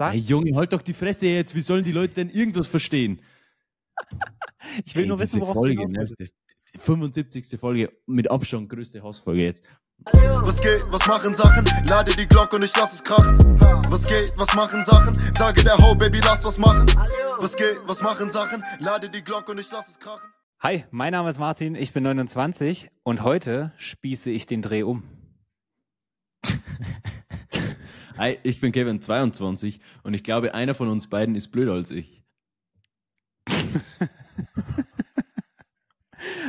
Sag. Hey Junge, halt doch die Fresse jetzt. Wie sollen die Leute denn irgendwas verstehen? ich will Ey, nur wissen, worauf Folge, du ne? wolltest. Das- die 75. Folge, mit Abstand größte Hausfolge jetzt. Was geht, was machen Sachen? Lade die Glocke und ich lass es krachen. Was geht, was machen Sachen? Sage der Ho, Baby, lass was machen. Was geht, was machen Sachen? Lade die Glocke und ich lass es krachen. Hi, mein Name ist Martin, ich bin 29 und heute spieße ich den Dreh um. Hi, ich bin Kevin, 22 und ich glaube, einer von uns beiden ist blöder als ich.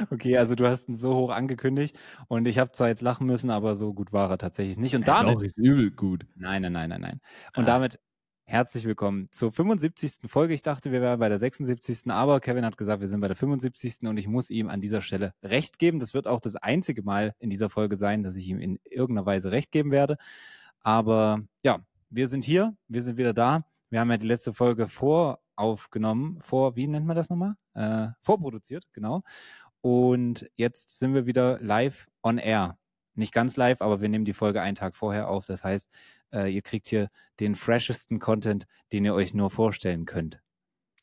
Okay, also du hast ihn so hoch angekündigt und ich habe zwar jetzt lachen müssen, aber so gut war er tatsächlich nicht. Und Ja, damit, doch, ist übel gut. nein, nein, nein, nein, nein. Und Ach. damit herzlich willkommen zur 75. Folge. Ich dachte, wir wären bei der 76. Aber Kevin hat gesagt, wir sind bei der 75. Und ich muss ihm an dieser Stelle recht geben. Das wird auch das einzige Mal in dieser Folge sein, dass ich ihm in irgendeiner Weise recht geben werde. Aber ja, wir sind hier, wir sind wieder da. Wir haben ja die letzte Folge voraufgenommen, vor, wie nennt man das nochmal? Äh, vorproduziert, genau. Und jetzt sind wir wieder live on air. Nicht ganz live, aber wir nehmen die Folge einen Tag vorher auf. Das heißt, äh, ihr kriegt hier den freshesten Content, den ihr euch nur vorstellen könnt.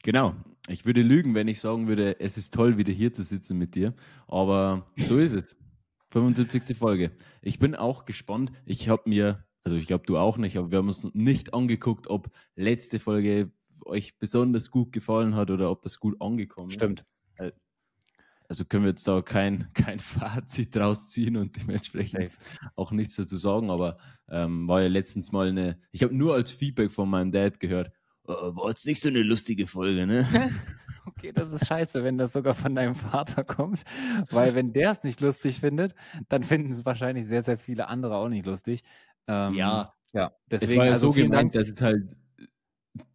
Genau. Ich würde lügen, wenn ich sagen würde, es ist toll, wieder hier zu sitzen mit dir. Aber so ist es. 75. Folge. Ich bin auch gespannt. Ich habe mir, also ich glaube du auch nicht, aber wir haben uns nicht angeguckt, ob letzte Folge euch besonders gut gefallen hat oder ob das gut angekommen ist. Stimmt. Also können wir jetzt da kein, kein Fazit draus ziehen und dementsprechend auch nichts dazu sagen, aber ähm, war ja letztens mal eine, ich habe nur als Feedback von meinem Dad gehört, "Äh, war jetzt nicht so eine lustige Folge, ne? Okay, das ist scheiße, wenn das sogar von deinem Vater kommt, weil wenn der es nicht lustig findet, dann finden es wahrscheinlich sehr, sehr viele andere auch nicht lustig. Ähm, Ja. ja. Es Deswegen war ja also so gemeint, Dank. dass es halt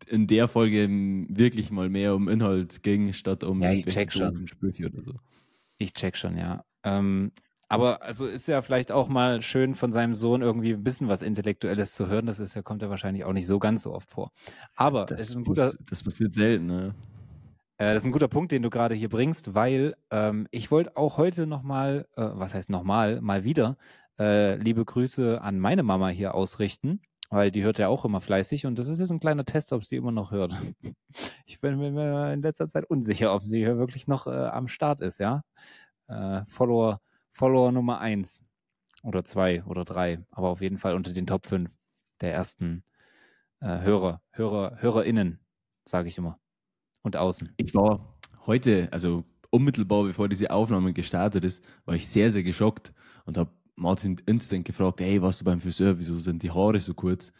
in der Folge wirklich mal mehr um Inhalt ging, statt um Ja, ich check schon. Sprüche oder so. Ich check schon, ja. Ähm, aber also ist ja vielleicht auch mal schön von seinem Sohn irgendwie ein bisschen was Intellektuelles zu hören. Das ist ja, kommt ja wahrscheinlich auch nicht so ganz so oft vor. Aber es ist ein guter, pass- das passiert selten, ne? Äh, das ist ein guter Punkt, den du gerade hier bringst, weil ähm, ich wollte auch heute nochmal, äh, was heißt nochmal, mal wieder äh, liebe Grüße an meine Mama hier ausrichten, weil die hört ja auch immer fleißig und das ist jetzt ein kleiner Test, ob sie immer noch hört. Ich bin mir in letzter Zeit unsicher, ob sie hier wirklich noch äh, am Start ist, ja. Äh, Follower, Follower Nummer eins oder zwei oder drei, aber auf jeden Fall unter den Top 5 der ersten äh, Hörer, Hörer, HörerInnen, sage ich immer. Und außen. Ich war heute, also unmittelbar bevor diese Aufnahme gestartet ist, war ich sehr, sehr geschockt und habe Martin instant gefragt, hey, warst du beim Friseur, wieso sind die Haare so kurz?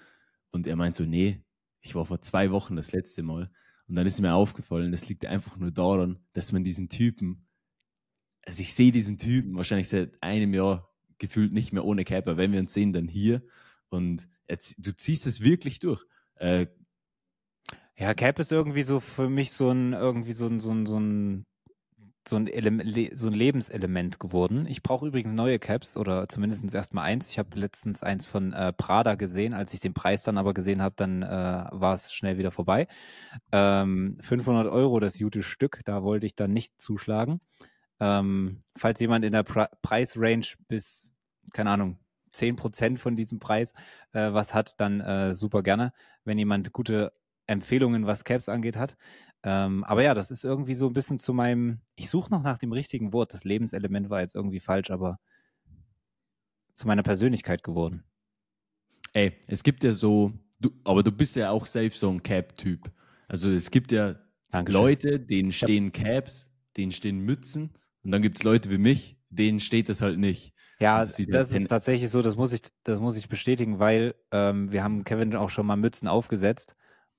Und er meint so, nee, ich war vor zwei Wochen das letzte Mal. Und dann ist mir aufgefallen, das liegt einfach nur daran, dass man diesen Typen, also ich sehe diesen Typen wahrscheinlich seit einem Jahr gefühlt nicht mehr ohne Cap, aber wenn wir uns sehen, dann hier. Und jetzt, du ziehst es wirklich durch. Äh, Ja, Cap ist irgendwie so für mich so ein, irgendwie so ein, so ein, so ein, so ein, Ele le so ein Lebenselement geworden. Ich brauche übrigens neue Caps oder zumindest erstmal eins. Ich habe letztens eins von äh, Prada gesehen. Als ich den Preis dann aber gesehen habe, dann äh, war es schnell wieder vorbei. Ähm, 500 Euro das gute Stück, da wollte ich dann nicht zuschlagen. Ähm, falls jemand in der Pre Preisrange bis, keine Ahnung, 10% von diesem Preis äh, was hat, dann äh, super gerne. Wenn jemand gute Empfehlungen, was Caps angeht, hat. Ähm, aber ja, das ist irgendwie so ein bisschen zu meinem, ich suche noch nach dem richtigen Wort. Das Lebenselement war jetzt irgendwie falsch, aber zu meiner Persönlichkeit geworden. Ey, es gibt ja so, du, aber du bist ja auch safe so ein Cap-Typ. Also es gibt ja Dankeschön. Leute, denen stehen Caps, denen stehen Mützen und dann gibt es Leute wie mich, denen steht das halt nicht. Ja, das, das halt ist tatsächlich so, das muss ich, das muss ich bestätigen, weil ähm, wir haben Kevin auch schon mal Mützen aufgesetzt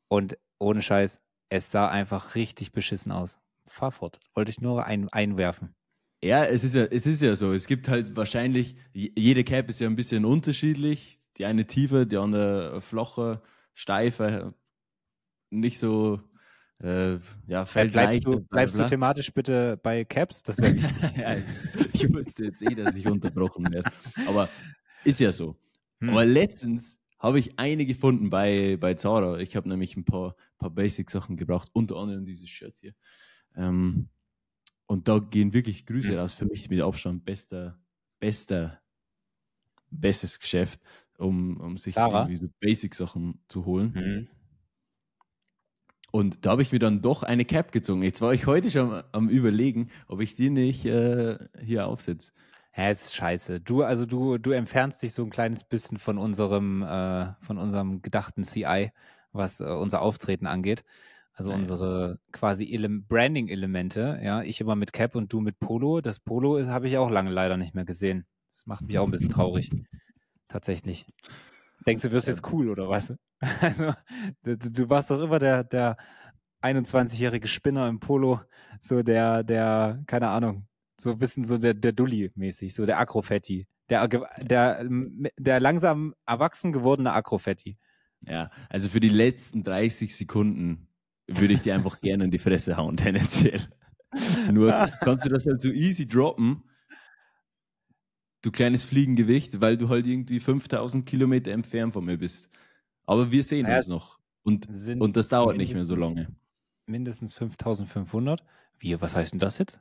und ohne Scheiß, es sah einfach richtig beschissen aus. Fahr fort. Wollte ich nur ein, einwerfen. Ja, es ist ja, es ist ja so. Es gibt halt wahrscheinlich, jede Cap ist ja ein bisschen unterschiedlich. Die eine tiefer, die andere flacher, steifer, nicht so, äh, ja, fällt bleibst leicht. du, bleibst du thematisch bitte bei Caps? Das wäre wichtig. ja, ich wusste jetzt eh, dass ich unterbrochen werde. Aber ist ja so. Hm. Aber letztens habe ich eine gefunden bei, bei Zara. Ich habe nämlich ein paar, paar Basic-Sachen gebraucht, unter anderem dieses Shirt hier. Ähm, und da gehen wirklich Grüße Hm. raus. Für mich mit Abstand bester, bester, bestes Geschäft, um, um sich Zara? irgendwie so Basic-Sachen zu holen. Mhm. Und da habe ich mir dann doch eine Cap gezogen. Jetzt war ich heute schon am Überlegen, ob ich die nicht äh, hier aufsetze. Ja, es ist scheiße. Du, also du, du entfernst dich so ein kleines bisschen von unserem, äh, von unserem gedachten CI, was äh, unser Auftreten angeht. Also Naja. unsere quasi Ele Branding-Elemente. Ja, ich immer mit Cap und du mit Polo. Das Polo habe ich auch lange leider nicht mehr gesehen. Das macht mich auch ein bisschen traurig. Tatsächlich. Denkst du, wirst Ja. jetzt cool oder was? Also, du, du warst doch immer der, der 21-jährige Spinner im Polo, so der, der, keine Ahnung, so ein bisschen so der, der Dulli-mäßig, so der Akrofetti. Der, der, ähm, der langsam erwachsen gewordene Akrofetti. Ja, also für die letzten 30 Sekunden würde ich dir einfach gerne in die Fresse hauen, tendenziell. Nur kannst du das halt so easy droppen, du kleines Fliegengewicht, weil du halt irgendwie 5000 Kilometer entfernt von mir bist. Aber wir sehen Naja, uns noch. Und, und das dauert nicht mehr so lange. Mindestens 5500. Wie, was heißt denn das jetzt?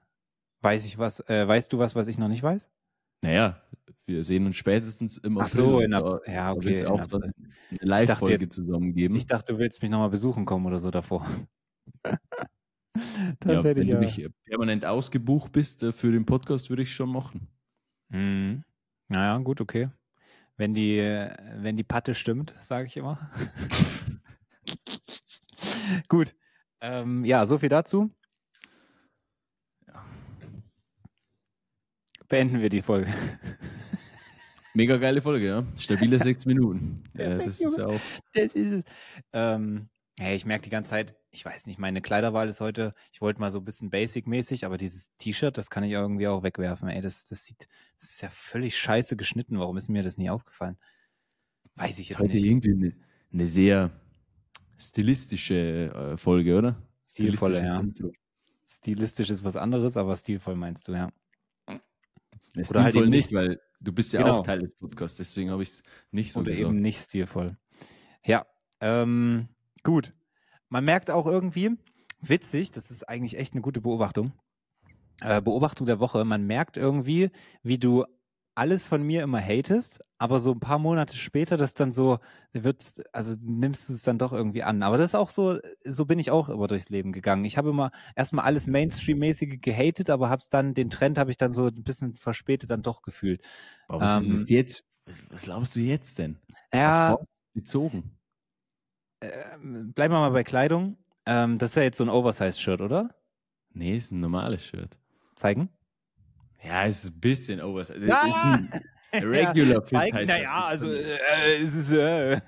Weiß ich was, äh, weißt du was, was ich noch nicht weiß? Naja, wir sehen uns spätestens im Ach April. so, und in da- Ap- ja, da okay, in auch April. eine Live-Folge zusammen geben. Ich dachte, du willst mich nochmal besuchen kommen oder so davor. das ja, hätte wenn ich du ja. äh, permanent ausgebucht bist äh, für den Podcast, würde ich schon machen. Mhm. Naja, gut, okay. Wenn die, wenn die Patte stimmt, sage ich immer. gut. Ähm, ja, so viel dazu. Beenden wir die Folge. Mega geile Folge, ja. Stabile sechs Minuten. Ja, das ist ja auch. Das ist es. Ähm, hey, ich merke die ganze Zeit, ich weiß nicht, meine Kleiderwahl ist heute, ich wollte mal so ein bisschen basic-mäßig, aber dieses T-Shirt, das kann ich irgendwie auch wegwerfen. Ey, das, das sieht, das ist ja völlig scheiße geschnitten. Warum ist mir das nie aufgefallen? Weiß ich jetzt heute nicht. irgendwie eine, eine sehr stilistische äh, Folge, oder? Stilvolle, ja. Intro. Stilistisch ist was anderes, aber stilvoll meinst du. Ja, Oder stilvoll halt eben nicht, nicht- weil du bist ja Genau. auch Teil des Podcasts, deswegen habe ich es nicht so Oder gesagt. eben nicht stilvoll. Ja, ähm, gut. Man merkt auch irgendwie, witzig, das ist eigentlich echt eine gute Beobachtung. Äh, Beobachtung der Woche, man merkt irgendwie, wie du alles von mir immer hatest, aber so ein paar Monate später das dann so wird, also nimmst du es dann doch irgendwie an. Aber das ist auch so, so bin ich auch immer durchs Leben gegangen. Ich habe immer erstmal alles Mainstream-mäßige gehatet, aber hab's dann, den Trend habe ich dann so ein bisschen verspätet dann doch gefühlt. Aber was ist Ähm, das jetzt? Was, was glaubst du jetzt denn? Ja, bezogen. Ähm, bleiben wir mal bei Kleidung. Ähm, das ist ja jetzt so ein Oversize-Shirt, oder? Nee, ist ein normales Shirt. Zeigen? Ja, es ist ein bisschen oversized. Ja! Es ist ein Regular Fit heißt. Naja, also äh, es ist äh.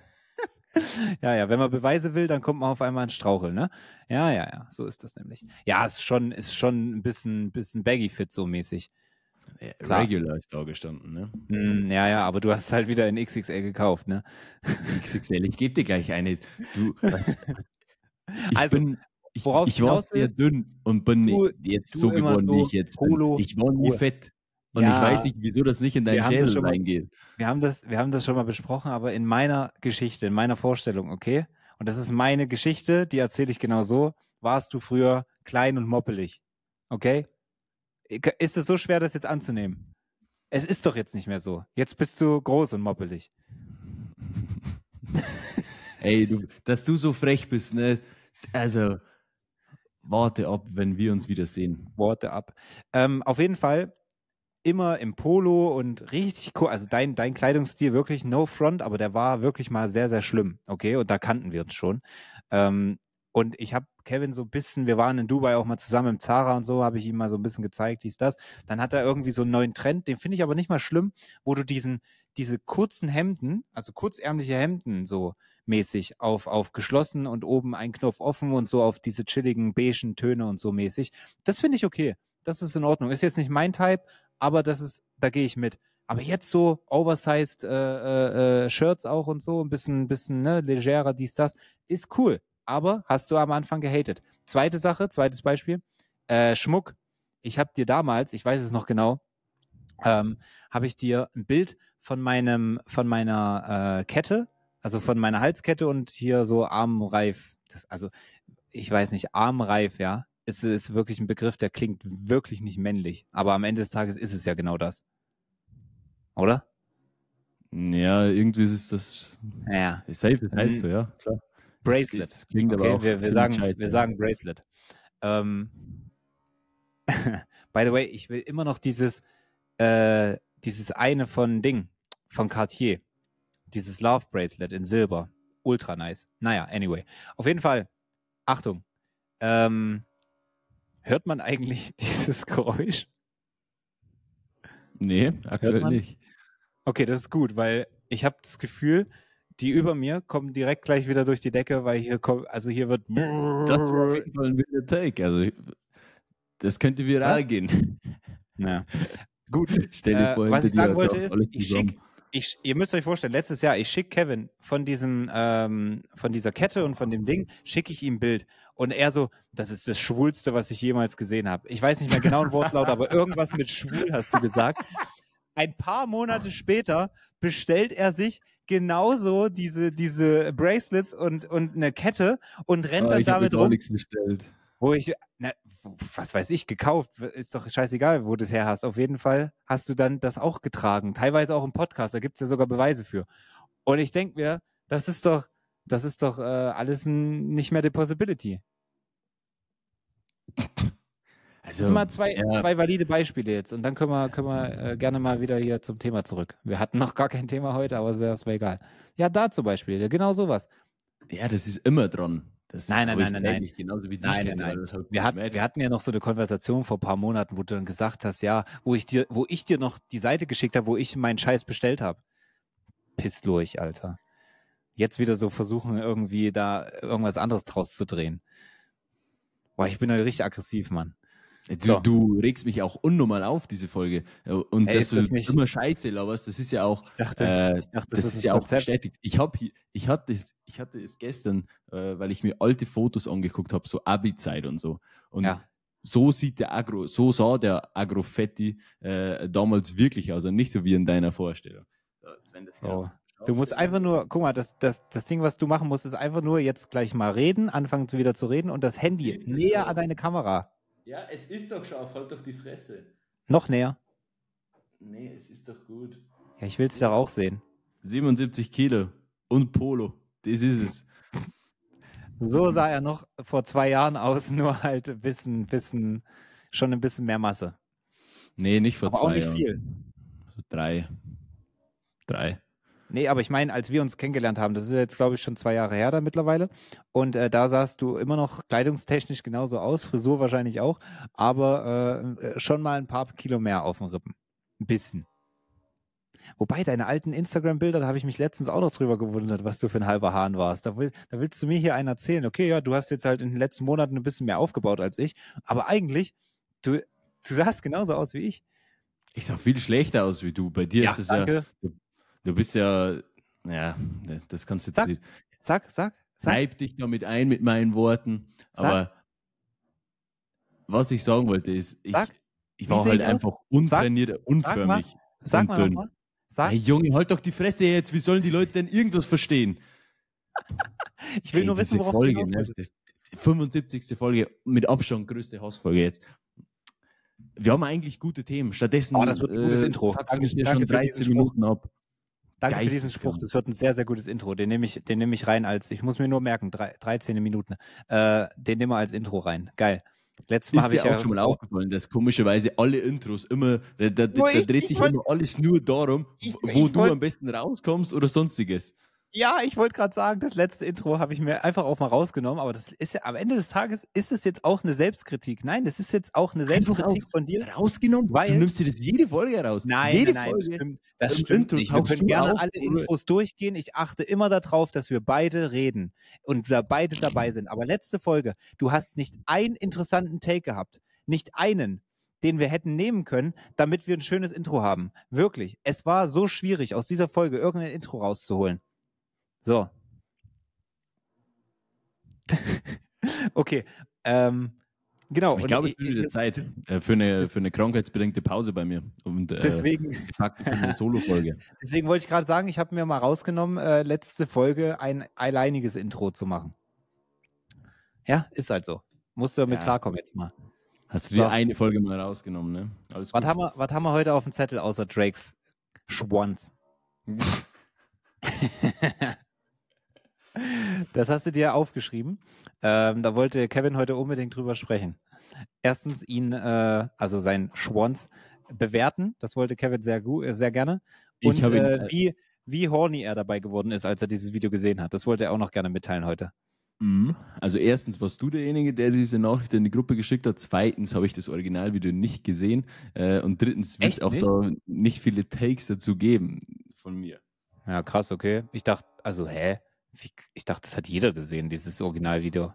ja, ja, wenn man Beweise will, dann kommt man auf einmal ins Straucheln, ne? Ja, ja, ja, so ist das nämlich. Ja, ist schon, ist schon ein bisschen, bisschen baggy-fit so mäßig. Ja. Regular ist da gestanden, ne? Hm, ja, ja, aber du hast halt wieder in XXL gekauft, ne? XXL, ich gebe dir gleich eine. Du, was, Also, bin, ich, worauf ich war sehr dünn und bin du- jetzt so geworden, so wie ich jetzt Polo, bin. Ich war nie fett. Und Ja. ich weiß nicht, wieso das nicht in deinen Schädel mal- reingeht. wir haben das, wir haben das schon mal besprochen, aber in meiner Geschichte, in meiner Vorstellung, okay? Und das ist meine Geschichte, die erzähle ich genau so. Warst du früher klein und moppelig? Okay? Ist es so schwer, das jetzt anzunehmen? Es ist doch jetzt nicht mehr so. Jetzt bist du groß und moppelig. Ey, du, dass du so frech bist, ne? Also, warte ab, wenn wir uns wiedersehen. Worte ab. Ähm, auf jeden Fall immer im Polo und richtig cool. Also dein, dein Kleidungsstil wirklich no front, aber der war wirklich mal sehr, sehr schlimm. Okay, und da kannten wir uns schon. Ähm, und ich habe Kevin so ein bisschen, wir waren in Dubai auch mal zusammen im Zara und so, habe ich ihm mal so ein bisschen gezeigt, dies, das. Dann hat er irgendwie so einen neuen Trend, den finde ich aber nicht mal schlimm, wo du diesen, diese kurzen Hemden, also kurzärmliche Hemden so mäßig auf, auf geschlossen und oben ein Knopf offen und so auf diese chilligen beigen Töne und so mäßig. Das finde ich okay. Das ist in Ordnung. Ist jetzt nicht mein Type, aber das ist, da gehe ich mit. Aber jetzt so oversized äh, äh, äh, Shirts auch und so, ein bisschen, bisschen ne, legerer, dies, das, ist cool. Aber hast du am Anfang gehatet. Zweite Sache, zweites Beispiel, äh, Schmuck. Ich habe dir damals, ich weiß es noch genau, ähm, habe ich dir ein Bild von meinem, von meiner äh, Kette, also von meiner Halskette und hier so Armreif. Das, also ich weiß nicht, Armreif, ja, ist, ist wirklich ein Begriff, der klingt wirklich nicht männlich. Aber am Ende des Tages ist es ja genau das. Oder? Ja, irgendwie ist das. Ja. Safe, das heißt Mhm. so, ja, klar. Bracelet. Das klingt aber okay, auch wir, wir, sagen, scheiße. wir sagen Bracelet. Ähm, by the way, ich will immer noch dieses, äh, dieses eine von Ding, von Cartier. Dieses Love Bracelet in Silber. Ultra nice. Naja, anyway. Auf jeden Fall, Achtung. Ähm, hört man eigentlich dieses Geräusch? Nee, aktuell nicht. Okay, das ist gut, weil ich habe das Gefühl, die über mir kommen direkt gleich wieder durch die Decke, weil hier kommt, also hier wird. Das war auf jeden Fall ein wilder Take. Also, das könnte viral Was? gehen. Ja. Gut. Stell dir Äh, vor, was ich sagen wollte ist, ich zusammen. Ich, ihr müsst euch vorstellen, letztes Jahr, ich schicke Kevin von diesem, ähm, von dieser Kette und von dem Ding, schicke ich ihm ein Bild. Und er so, das ist das Schwulste, was ich jemals gesehen habe. Ich weiß nicht mehr genau den Wortlaut, aber irgendwas mit schwul hast du gesagt. Ein paar Monate später bestellt er sich genauso diese, diese Bracelets und, und eine Kette und rennt Aber dann ich habe damit rum. nichts bestellt. Wo ich, na, was weiß ich, gekauft, ist doch scheißegal, wo du das her hast. Auf jeden Fall hast du dann das auch getragen. Teilweise auch im Podcast, da gibt es ja sogar Beweise für. Und ich denke mir, das ist doch, das ist doch äh, alles ein, nicht mehr die Possibility. Also, Das sind mal zwei, ja, zwei valide Beispiele jetzt. Und dann können wir, können wir äh, gerne mal wieder hier zum Thema zurück. Wir hatten noch gar kein Thema heute, aber das wäre egal. Ja, da zum Beispiel, genau sowas. ja, das ist immer dran. Das Nein, nein, nein, nein, nein. Genauso wie die Nein, Kette, nein, nein. halt Wir, matcht. wir hatten ja noch so eine Konversation vor ein paar Monaten, wo du dann gesagt hast, ja, wo ich dir, wo ich dir noch die Seite geschickt habe, wo ich meinen Scheiß bestellt habe. Pisslurch, Alter. Jetzt wieder so versuchen, irgendwie da irgendwas anderes draus zu drehen. Boah, ich bin da richtig aggressiv, Mann. Du, So. du regst mich auch unnormal auf, diese Folge. Und Ey, dass ist du das nicht- immer Scheiße laberst, das ist ja auch, Ich dachte, äh, ich dachte das, das, ist ja auch bestätigt. Ich, hab, ich, hatte es, ich hatte es gestern, äh, weil ich mir alte Fotos angeguckt habe, so Abi-Zeit und so. Und Ja. so sieht der Agro, so sah der Agrofetti äh, damals wirklich aus und nicht so wie in deiner Vorstellung. So, auf- Du musst einfach nur, guck mal, das, das, das Ding, was du machen musst, ist einfach nur jetzt gleich mal reden, anfangen zu wieder zu reden und das Handy näher an deine Kamera. Ja, es ist doch scharf, halt doch die Fresse. Noch näher. Nee, es ist doch gut. Ja, ich will es doch auch sehen. 77 Kilo und Polo, das ist es. So sah er noch vor zwei Jahren aus, nur halt ein bisschen, bisschen, schon ein bisschen mehr Masse. Nee, nicht vor Aber zwei auch nicht Jahren. viel. So drei. Drei. Nee, aber ich meine, als wir uns kennengelernt haben, das ist jetzt, glaube ich, schon zwei Jahre her da mittlerweile. Und äh, da sahst du immer noch kleidungstechnisch genauso aus, Frisur wahrscheinlich auch, aber äh, äh, schon mal ein paar Kilo mehr auf den Rippen. Ein bisschen. Wobei, deine alten Instagram-Bilder, da habe ich mich letztens auch noch drüber gewundert, was du für ein halber Hahn warst. Da, will, da willst du mir hier einen erzählen, okay, ja, du hast jetzt halt in den letzten Monaten ein bisschen mehr aufgebaut als ich, aber eigentlich, du, du sahst genauso aus wie ich. Ich sah viel schlechter aus wie du. Bei dir ist es ja, danke. Du bist ja, ja, das kannst du jetzt Sag, nicht. Sag, sag, sag. Reib dich damit ein mit meinen Worten. Sag. Aber was ich sagen wollte ist, ich, Sag. ich war halt ich aus? einfach untrainiert, unförmig. Sag und mal dünn. nochmal. Sag. Hey Junge, halt doch die Fresse jetzt. Wie sollen die Leute denn irgendwas verstehen? Ich will Ey, nur wissen, worauf Folge, du ne? das, die 75. Folge, mit Abstand größte Hassfolge jetzt. Wir haben eigentlich gute Themen. Stattdessen Oh, das wird ein gutes Intro. fuckst Danke- mir danke schon für diesen 13 Spruch. Minuten ab. Danke für diesen. Spruch. Das wird ein sehr, sehr gutes Intro. Den nehme ich, den nehme ich rein als, ich muss mir nur merken, drei, 13 Minuten. Äh, den nehmen wir als Intro rein. Geil. Letztes Mal Ist habe dir ich auch ja schon mal aufgefallen, dass komischerweise alle Intros immer, da, da, da ich- dreht ich sich wollt- immer alles nur darum, Ich- wo ich du wollt- am besten rauskommst oder sonstiges. Ja, ich wollte gerade sagen, das letzte Intro habe ich mir einfach auch mal rausgenommen, aber das ist ja am Ende des Tages ist es jetzt auch eine Selbstkritik. Nein, das ist jetzt auch eine Selbstkritik von dir. Rausgenommen? Weil- du nimmst dir das jede Folge raus. Nein, jede nein, nein, das Folge. stimmt, das im stimmt nicht. Wir können gerne auf, alle? Intros durchgehen. Ich achte immer darauf, dass wir beide reden und da beide dabei sind. Aber letzte Folge, du hast nicht einen interessanten Take gehabt. Nicht einen, den wir hätten nehmen können, damit wir ein schönes Intro haben. Wirklich. Es war so schwierig, aus dieser Folge irgendein Intro rauszuholen. So. okay. Ähm, genau. Ich glaube, es wird wieder Zeit äh, für, eine, für eine krankheitsbedingte Pause bei mir. Und äh, Deswegen, de facto für eine Solo-Folge. Deswegen wollte ich gerade sagen, ich habe mir mal rausgenommen, äh, letzte Folge ein alleiniges Intro zu machen. Ja, ist halt so. Musst du damit Ja. klarkommen jetzt mal. Hast du dir So. eine Folge mal rausgenommen, ne? Alles Was haben, wir, was haben wir heute auf dem Zettel außer Drakes Schwanz? Das hast du dir aufgeschrieben. Ähm, da wollte Kevin heute unbedingt drüber sprechen. Erstens ihn, äh, also sein Schwanz, bewerten. Das wollte Kevin sehr gut, äh, sehr gerne. Und ihn, äh, äh, wie, wie horny er dabei geworden ist, als er dieses Video gesehen hat. Das wollte er auch noch gerne mitteilen heute. Mhm. Also erstens warst du derjenige, der diese Nachricht in die Gruppe geschickt hat. Zweitens habe ich das Originalvideo nicht gesehen. Äh, und drittens wird es auch nicht? da nicht viele Takes dazu geben von mir. Ja, krass, okay. Ich dachte, also, hä? Wie, ich dachte, das hat jeder gesehen, dieses Originalvideo.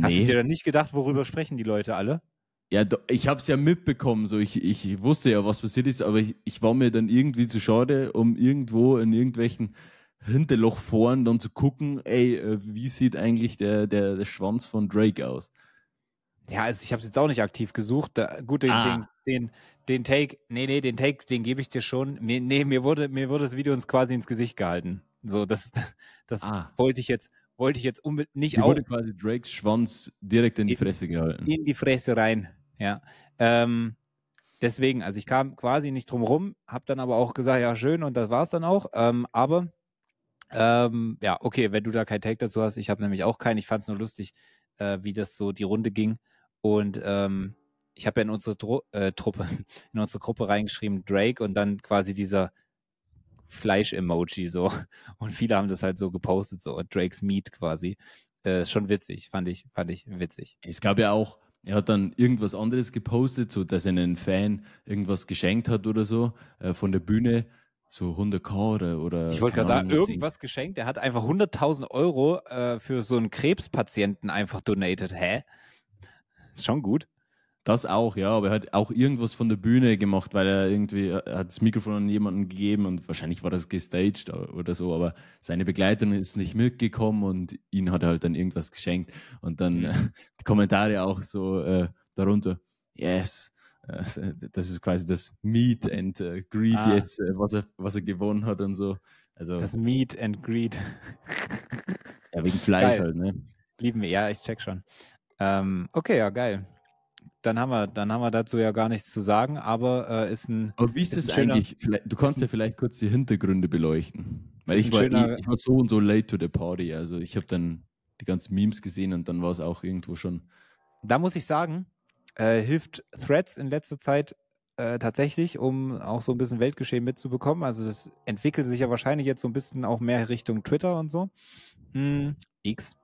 Hast du Nee. dir dann nicht gedacht, worüber sprechen die Leute alle? Ja, ich habe es ja mitbekommen. So, ich, ich wusste ja, was passiert ist, aber ich, ich war mir dann irgendwie zu schade, um irgendwo in irgendwelchen Hinterlochforen dann zu gucken, ey, äh, wie sieht eigentlich der, der, der Schwanz von Drake aus? Ja, also ich habe es jetzt auch nicht aktiv gesucht. Da, gut, den, Ah. den, den, den Take, nee, nee, den Take, den gebe ich dir schon. Mir, nee, mir wurde, mir wurde das Video uns quasi ins Gesicht gehalten. So, das, das Ah. wollte ich jetzt, wollte ich jetzt unbedingt nicht Die auch wurde quasi Drakes Schwanz direkt in die In- Fresse gehalten. in die Fresse rein. Ja. Ähm, deswegen, also ich kam quasi nicht drum rum, habe dann aber auch gesagt, ja, schön, und das war's dann auch. Ähm, aber ähm, ja, okay, wenn du da kein Take dazu hast, ich habe nämlich auch keinen. Ich fand es nur lustig, äh, wie das so die Runde ging. Und ähm, ich habe ja in unsere Dru äh, Truppe, in unsere Gruppe reingeschrieben, Drake und dann quasi dieser Fleisch-Emoji so. Und viele haben das halt so gepostet, so Drakes Meat quasi. Äh, ist schon witzig, fand ich, fand ich witzig. Es gab ja auch, er hat dann irgendwas anderes gepostet, so dass er einen Fan irgendwas geschenkt hat oder so äh, von der Bühne, so 100k oder. oder Ich wollte gerade sagen, irgendwas geschenkt. Er hat einfach 100.000 Euro äh, für so einen Krebspatienten einfach donated. Hä? Ist schon gut. Das auch, ja, aber er hat auch irgendwas von der Bühne gemacht, weil er irgendwie, er hat das Mikrofon an jemanden gegeben und wahrscheinlich war das gestaged oder so, aber seine Begleiterin ist nicht mitgekommen und ihn hat er halt dann irgendwas geschenkt und dann äh, die Kommentare auch so äh, darunter, yes, äh, das ist quasi das Meet and äh, Greed Ah. jetzt, äh, was, er, was er gewonnen hat und so. Also Das Meat and Greed. ja, wegen Fleisch Geil. halt, ne? Lieben wir. Ja, ich check schon. Ähm, okay, ja, geil. Dann haben, wir, dann haben wir dazu ja gar nichts zu sagen, aber äh, ist ein. Aber wie ist, Ist ein schöner- eigentlich? Du kannst ja vielleicht kurz die Hintergründe beleuchten. Weil ich war, schöner- eh, ich war so und so late to the party. Also ich habe dann die ganzen Memes gesehen und dann war es auch irgendwo schon. Da muss ich sagen, äh, hilft Threads in letzter Zeit äh, tatsächlich, um auch so ein bisschen Weltgeschehen mitzubekommen. Also das entwickelt sich ja wahrscheinlich jetzt so ein bisschen auch mehr Richtung Twitter und so. Hm, X.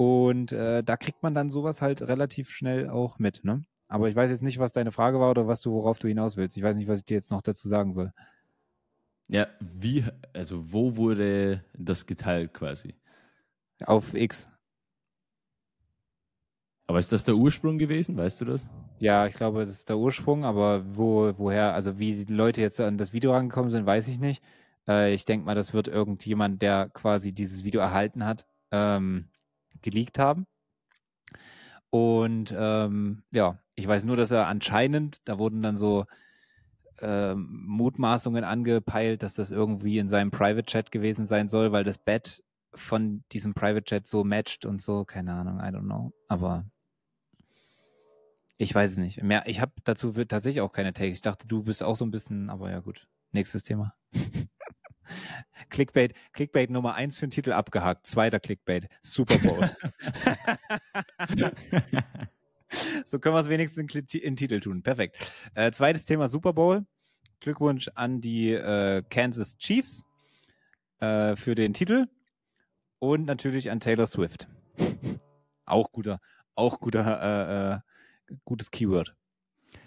Und äh, da kriegt man dann sowas halt relativ schnell auch mit, ne? Aber ich weiß jetzt nicht, was deine Frage war oder was du, worauf du hinaus willst. Ich weiß nicht, was ich dir jetzt noch dazu sagen soll. Ja, wie, also wo wurde das geteilt quasi? Auf X. Aber ist das der Ursprung gewesen? Weißt du das? Ja, ich glaube, das ist der Ursprung, aber wo, woher, also wie die Leute jetzt an das Video rangekommen sind, weiß ich nicht. Äh, ich denke mal, das wird irgendjemand, der quasi dieses Video erhalten hat, ähm, geleakt haben. Und ähm, ja, ich weiß nur, dass er anscheinend, da wurden dann so ähm, Mutmaßungen angepeilt, dass das irgendwie in seinem Private Chat gewesen sein soll, weil das Bett von diesem Private Chat so matcht und so. Keine Ahnung, I don't know. Aber ich weiß es nicht. Mehr, ich habe dazu tatsächlich auch keine Takes. Ich dachte, du bist auch so ein bisschen, aber ja gut. Nächstes Thema. Clickbait, Clickbait Nummer eins für den Titel abgehakt. Zweiter Clickbait. Super Bowl. so können wir es wenigstens in, in Titel tun. Perfekt. Äh, zweites Thema Super Bowl. Glückwunsch an die äh, Kansas Chiefs äh, für den Titel und natürlich an Taylor Swift. Auch guter, auch guter, äh, äh, gutes Keyword.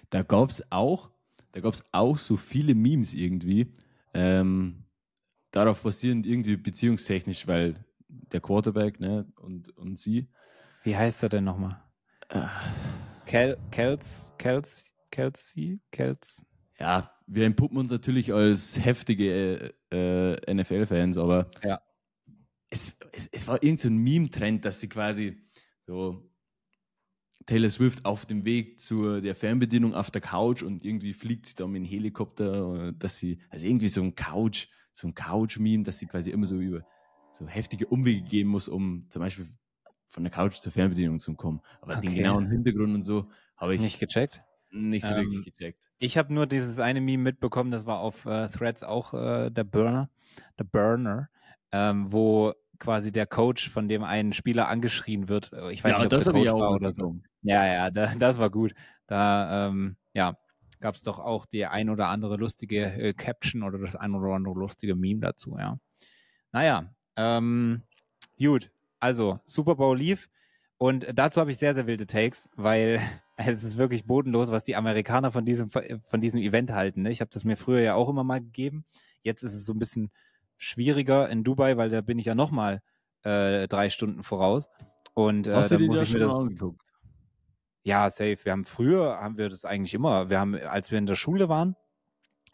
Da gab es auch, da gab es auch so viele Memes irgendwie. Ähm, darauf basierend irgendwie beziehungstechnisch, weil der Quarterback, ne, und, und sie. Wie heißt er denn nochmal? Äh, Kel, Kels, Kels, Kelsey, Kels. ja, wir entpuppen uns natürlich als heftige äh, äh, NFL-Fans, aber Ja. es, es, es war irgend so ein Meme-Trend, dass sie quasi so Taylor Swift auf dem Weg zu der Fernbedienung auf der Couch und irgendwie fliegt sie da mit dem Helikopter, äh, dass sie, also irgendwie so ein Couch, so ein Couch-Meme, dass sie quasi immer so über so heftige Umwege gehen muss, um zum Beispiel von der Couch zur Fernbedienung zu kommen. Aber den Okay. genauen Hintergrund und so habe ich Nicht gecheckt? nicht so Ähm, wirklich gecheckt. Ich habe nur dieses eine Meme mitbekommen, das war auf äh, Threads auch äh, der Burner, der Burner, ähm, wo quasi der Coach, von dem ein Spieler angeschrien wird. Ich weiß Ja, nicht, ob das der Coach war oder so. Ja, ja, da, das war gut. Da, ähm, ja, gab es doch auch die ein oder andere lustige äh, Caption oder das ein oder andere lustige Meme dazu, ja. Naja, ähm, gut. Also, Super Bowl lief und dazu habe ich sehr, sehr wilde Takes, weil es ist wirklich bodenlos, was die Amerikaner von diesem, von diesem Event halten. Ne? Ich habe das mir früher ja auch immer mal gegeben. Jetzt ist es so ein bisschen schwieriger in Dubai, weil da bin ich ja nochmal äh, drei Stunden voraus. Und äh, Hast du da dir muss ich mir das. angeguckt? Ja, safe. Wir haben früher, haben wir das eigentlich immer. Wir haben, als wir in der Schule waren,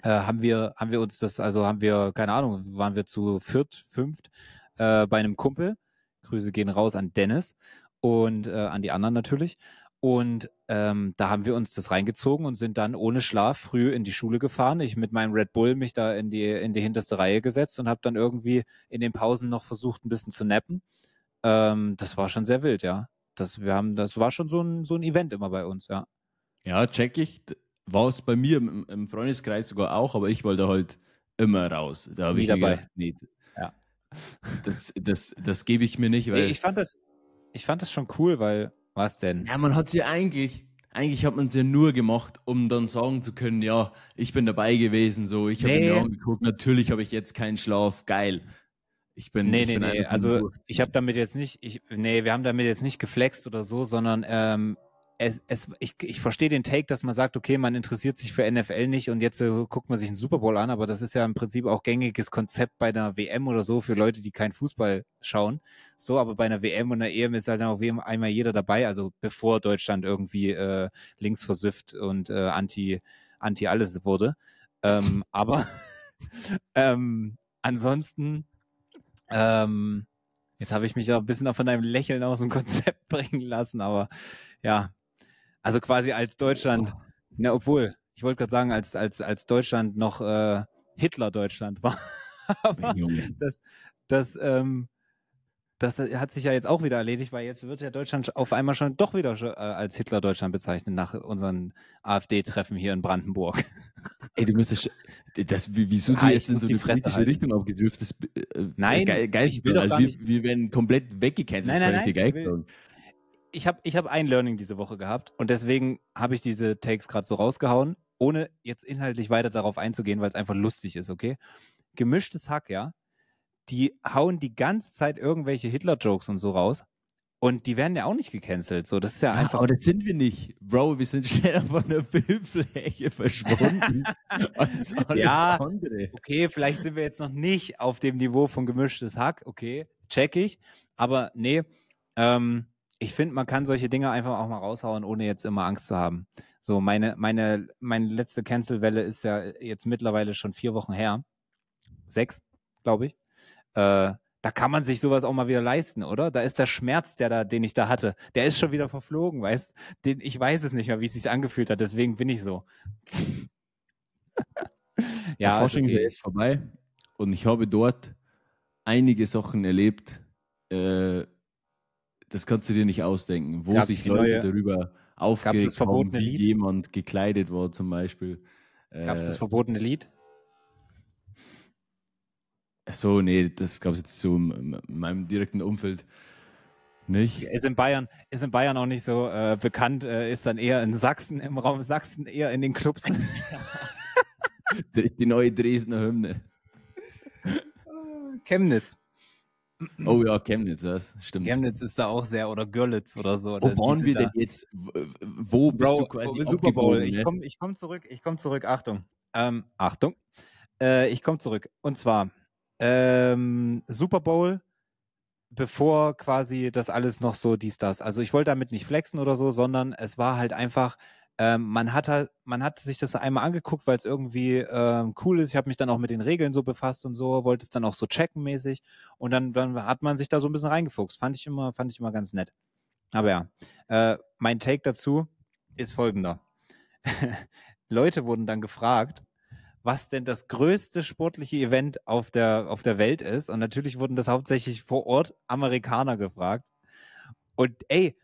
äh, haben wir, haben wir uns das, also haben wir, keine Ahnung, waren wir zu viert, fünft äh, bei einem Kumpel. Grüße gehen raus an Dennis und äh, an die anderen natürlich. Und ähm, da haben wir uns das reingezogen und sind dann ohne Schlaf früh in die Schule gefahren. Ich mit meinem Red Bull mich da in die, in die hinterste Reihe gesetzt und habe dann irgendwie in den Pausen noch versucht, ein bisschen zu nappen. Ähm, das war schon sehr wild, ja. Das, wir haben, das war schon so ein, so ein Event immer bei uns, ja. Ja, check ich. War es bei mir im, im Freundeskreis sogar auch, aber ich wollte halt immer raus. Da habe ich dabei. gedacht, nee, Ja. das, das, das gebe ich mir nicht, Nee, weil ich fand das, ich fand das schon cool, weil, was denn? ja, man hat sie eigentlich, eigentlich hat man es ja nur gemacht, um dann sagen zu können, ja, ich bin dabei gewesen, so, ich habe Nee. mir angeguckt, natürlich habe ich jetzt keinen Schlaf, geil. Ich bin, Nee, ich nee, bin nee. Also ich habe damit jetzt nicht, ich, nee, wir haben damit jetzt nicht geflext oder so, sondern ähm, es, es, ich, ich verstehe den Take, dass man sagt, okay, man interessiert sich für NFL nicht und jetzt äh, guckt man sich einen Super Bowl an, aber das ist ja im Prinzip auch gängiges Konzept bei einer WM oder so für Leute, die keinen Fußball schauen. So, aber bei einer WM und einer EM ist halt dann auch einmal jeder dabei, also bevor Deutschland irgendwie äh, links versifft und äh, anti, anti alles wurde. Ähm, aber ähm, ansonsten ähm, jetzt habe ich mich auch ein bisschen von einem Lächeln aus dem Konzept bringen lassen, aber ja, also quasi als Deutschland, na, obwohl, ich wollte gerade sagen, als, als, als Deutschland noch äh, Hitler-Deutschland war. aber das, das, ähm, das hat sich ja jetzt auch wieder erledigt, weil jetzt wird ja Deutschland auf einmal schon doch wieder äh, als Hitler-Deutschland bezeichnet nach unseren AfD-Treffen hier in Brandenburg. Ey, du müsstest, das, wie- wieso Ja, du jetzt in so eine Fresse politische. Richtung abgedriftet bist, äh, Nein, geil, geil ich will doch also gar wir, nicht- wir werden komplett weggecancelt, Nein, nein, nein, ich will- ich habe ich hab ein Learning diese Woche gehabt und deswegen habe ich diese Takes gerade so rausgehauen, ohne jetzt inhaltlich weiter darauf einzugehen, weil es einfach lustig ist, okay? Gemischtes Hack, ja. Die hauen die ganze Zeit irgendwelche Hitler-Jokes und so raus und die werden ja auch nicht gecancelt. So, das ist ja, Ja, einfach. aber das sind wir nicht. Bro, wir sind schneller von der Bildfläche verschwunden als alles Ja. andere. Okay, vielleicht sind wir jetzt noch nicht auf dem Niveau von gemischtes Hack, okay, check ich. Aber nee, ähm, ich finde, man kann solche Dinge einfach auch mal raushauen, ohne jetzt immer Angst zu haben. So, meine, meine, meine letzte Cancel-Welle ist ja jetzt mittlerweile schon vier Wochen her. Sechs, glaube ich. Äh, da kann man sich sowas auch mal wieder leisten, oder? Da ist der Schmerz, der da, den ich da hatte, der ist schon wieder verflogen, weißt? Den, ich weiß es nicht mehr, wie es sich angefühlt hat, deswegen bin ich so. Ja, ist ist ja okay. jetzt vorbei und ich habe dort einige Sachen erlebt, äh, das kannst du dir nicht ausdenken, wo Gab's sich Leute neue- darüber aufgeregt haben, wie Lied? jemand gekleidet war zum Beispiel. Gab es Äh, das verbotene Lied? So, nee, das gab es jetzt so in in meinem direkten Umfeld nicht. Ist in Bayern, ist in Bayern auch nicht so äh, bekannt, äh, ist dann eher in Sachsen, im Raum Sachsen, eher in den Clubs. Die, die neue Dresdner Hymne. Chemnitz. Oh ja, Chemnitz, das stimmt. Chemnitz ist da auch sehr, oder Görlitz oder so. Wo waren wir da- denn jetzt? Wo bist Bro, du quasi Super Bowl. Ich ne? komme ich komm zurück, ich komme zurück, Achtung. Ähm, Achtung. Äh, ich komme zurück. Und zwar ähm, Super Bowl, bevor quasi das alles noch so dies, das. Also ich wollte damit nicht flexen oder so, sondern es war halt einfach, ähm, man hat halt, man hat sich das einmal angeguckt, weil es irgendwie ähm, cool ist. Ich habe mich dann auch mit den Regeln so befasst und so, wollte es dann auch so checken mäßig. Und dann, dann hat man sich da so ein bisschen reingefuchst. Fand ich immer, fand ich immer ganz nett. Aber ja, äh, mein Take dazu ist folgender. Leute wurden dann gefragt, was denn das größte sportliche Event auf der, auf der Welt ist. Und natürlich wurden das hauptsächlich vor Ort Amerikaner gefragt. Und ey,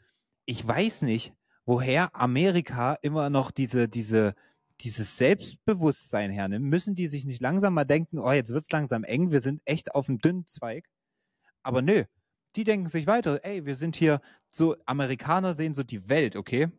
ich weiß nicht, woher Amerika immer noch diese, diese, dieses Selbstbewusstsein hernimmt. Müssen die sich nicht langsam mal denken, oh, jetzt wird's langsam eng, wir sind echt auf einem dünnen Zweig. aber nö, die denken sich weiter, ey, wir sind hier so, Amerikaner sehen so die Welt, okay?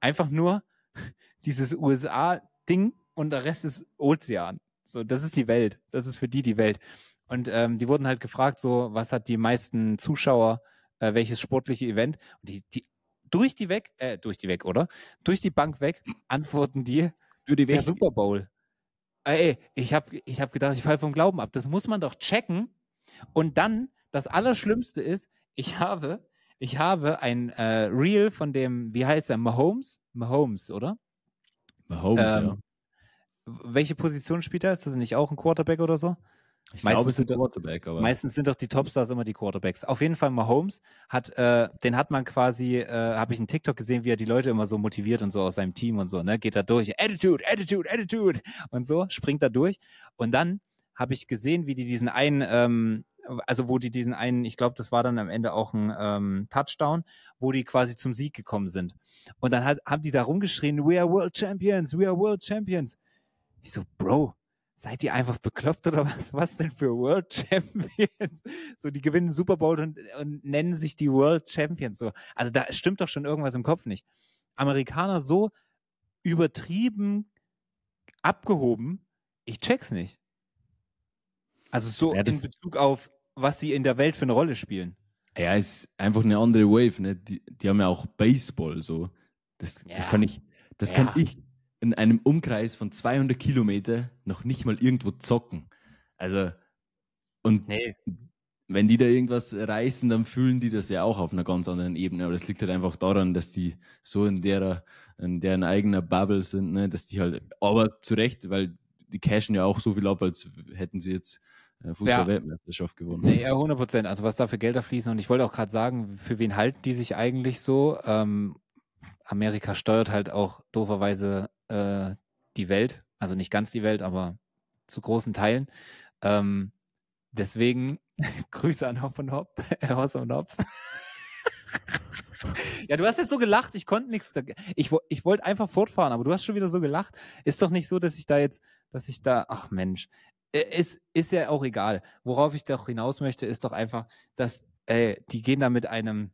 Einfach nur dieses USA-Ding und der Rest ist Ozean. So, das ist die Welt. Das ist für die die Welt. Und ähm, die wurden halt gefragt, so, was hat die meisten Zuschauer, äh, welches sportliche Event? Und die, die durch die weg, äh, durch die weg, oder? Durch die Bank weg antworten die Für die der Super Bowl. Ey, ich habe ich hab gedacht, ich falle vom Glauben ab. Das muss man doch checken. Und dann, das Allerschlimmste ist, ich habe, ich habe ein äh, Reel von dem, wie heißt er, Mahomes? Mahomes, oder? Mahomes, Ähm, ja. Welche Position spielt er? Ist das nicht auch ein Quarterback oder so? Ich meistens glaube, es ist sind Quarterback, aber Meistens sind doch die Topstars immer die Quarterbacks. Auf jeden Fall Mahomes hat, äh, den hat man quasi, äh, habe ich einen TikTok gesehen, wie er die Leute immer so motiviert und so aus seinem Team und so, ne? Geht da durch, Attitude, Attitude, Attitude und so, springt da durch. Und dann habe ich gesehen, wie die diesen einen, ähm, also wo die diesen einen, ich glaube, das war dann am Ende auch ein ähm, Touchdown, wo die quasi zum Sieg gekommen sind. Und dann hat, haben die da rumgeschrien, we are World Champions, we are World Champions. Ich so, Bro, seid ihr einfach bekloppt oder was? Was denn für World Champions? So, die gewinnen Super Bowl und, und nennen sich die World Champions. So, also da stimmt doch schon irgendwas im Kopf nicht. Amerikaner so übertrieben abgehoben, ich check's nicht. Also so Ja, in das- Bezug auf, was sie in der Welt für eine Rolle spielen. Ja, ist einfach eine andere Wave, ne? Die, die haben ja auch Baseball so. Das, das Ja. kann ich, das Ja. kann ich in einem Umkreis von 200 Kilometer noch nicht mal irgendwo zocken. Also, und Nee. wenn die da irgendwas reißen, dann fühlen die das ja auch auf einer ganz anderen Ebene. Aber das liegt halt einfach daran, dass die so in derer, in deren eigener Bubble sind, ne? dass die halt, aber zu Recht, weil die cashen ja auch so viel ab, als hätten sie jetzt äh, Fußball-Weltmeisterschaft gewonnen. Nee, ja, 100 Prozent. Also was da für Gelder fließen. Und ich wollte auch gerade sagen, für wen halten die sich eigentlich so? Ähm, Amerika steuert halt auch dooferweise äh, die Welt. Also nicht ganz die Welt, aber zu großen Teilen. Ähm, deswegen Grüße an Hopp und Hopp. Hoss und Hopp. ja, du hast jetzt so gelacht, ich konnte nichts. Ich, ich wollte einfach fortfahren, aber du hast schon wieder so gelacht. Ist doch nicht so, dass ich da jetzt, dass ich da, ach Mensch, äh, ist, ist ja auch egal. Worauf ich doch hinaus möchte, ist doch einfach, dass äh, die gehen da mit einem,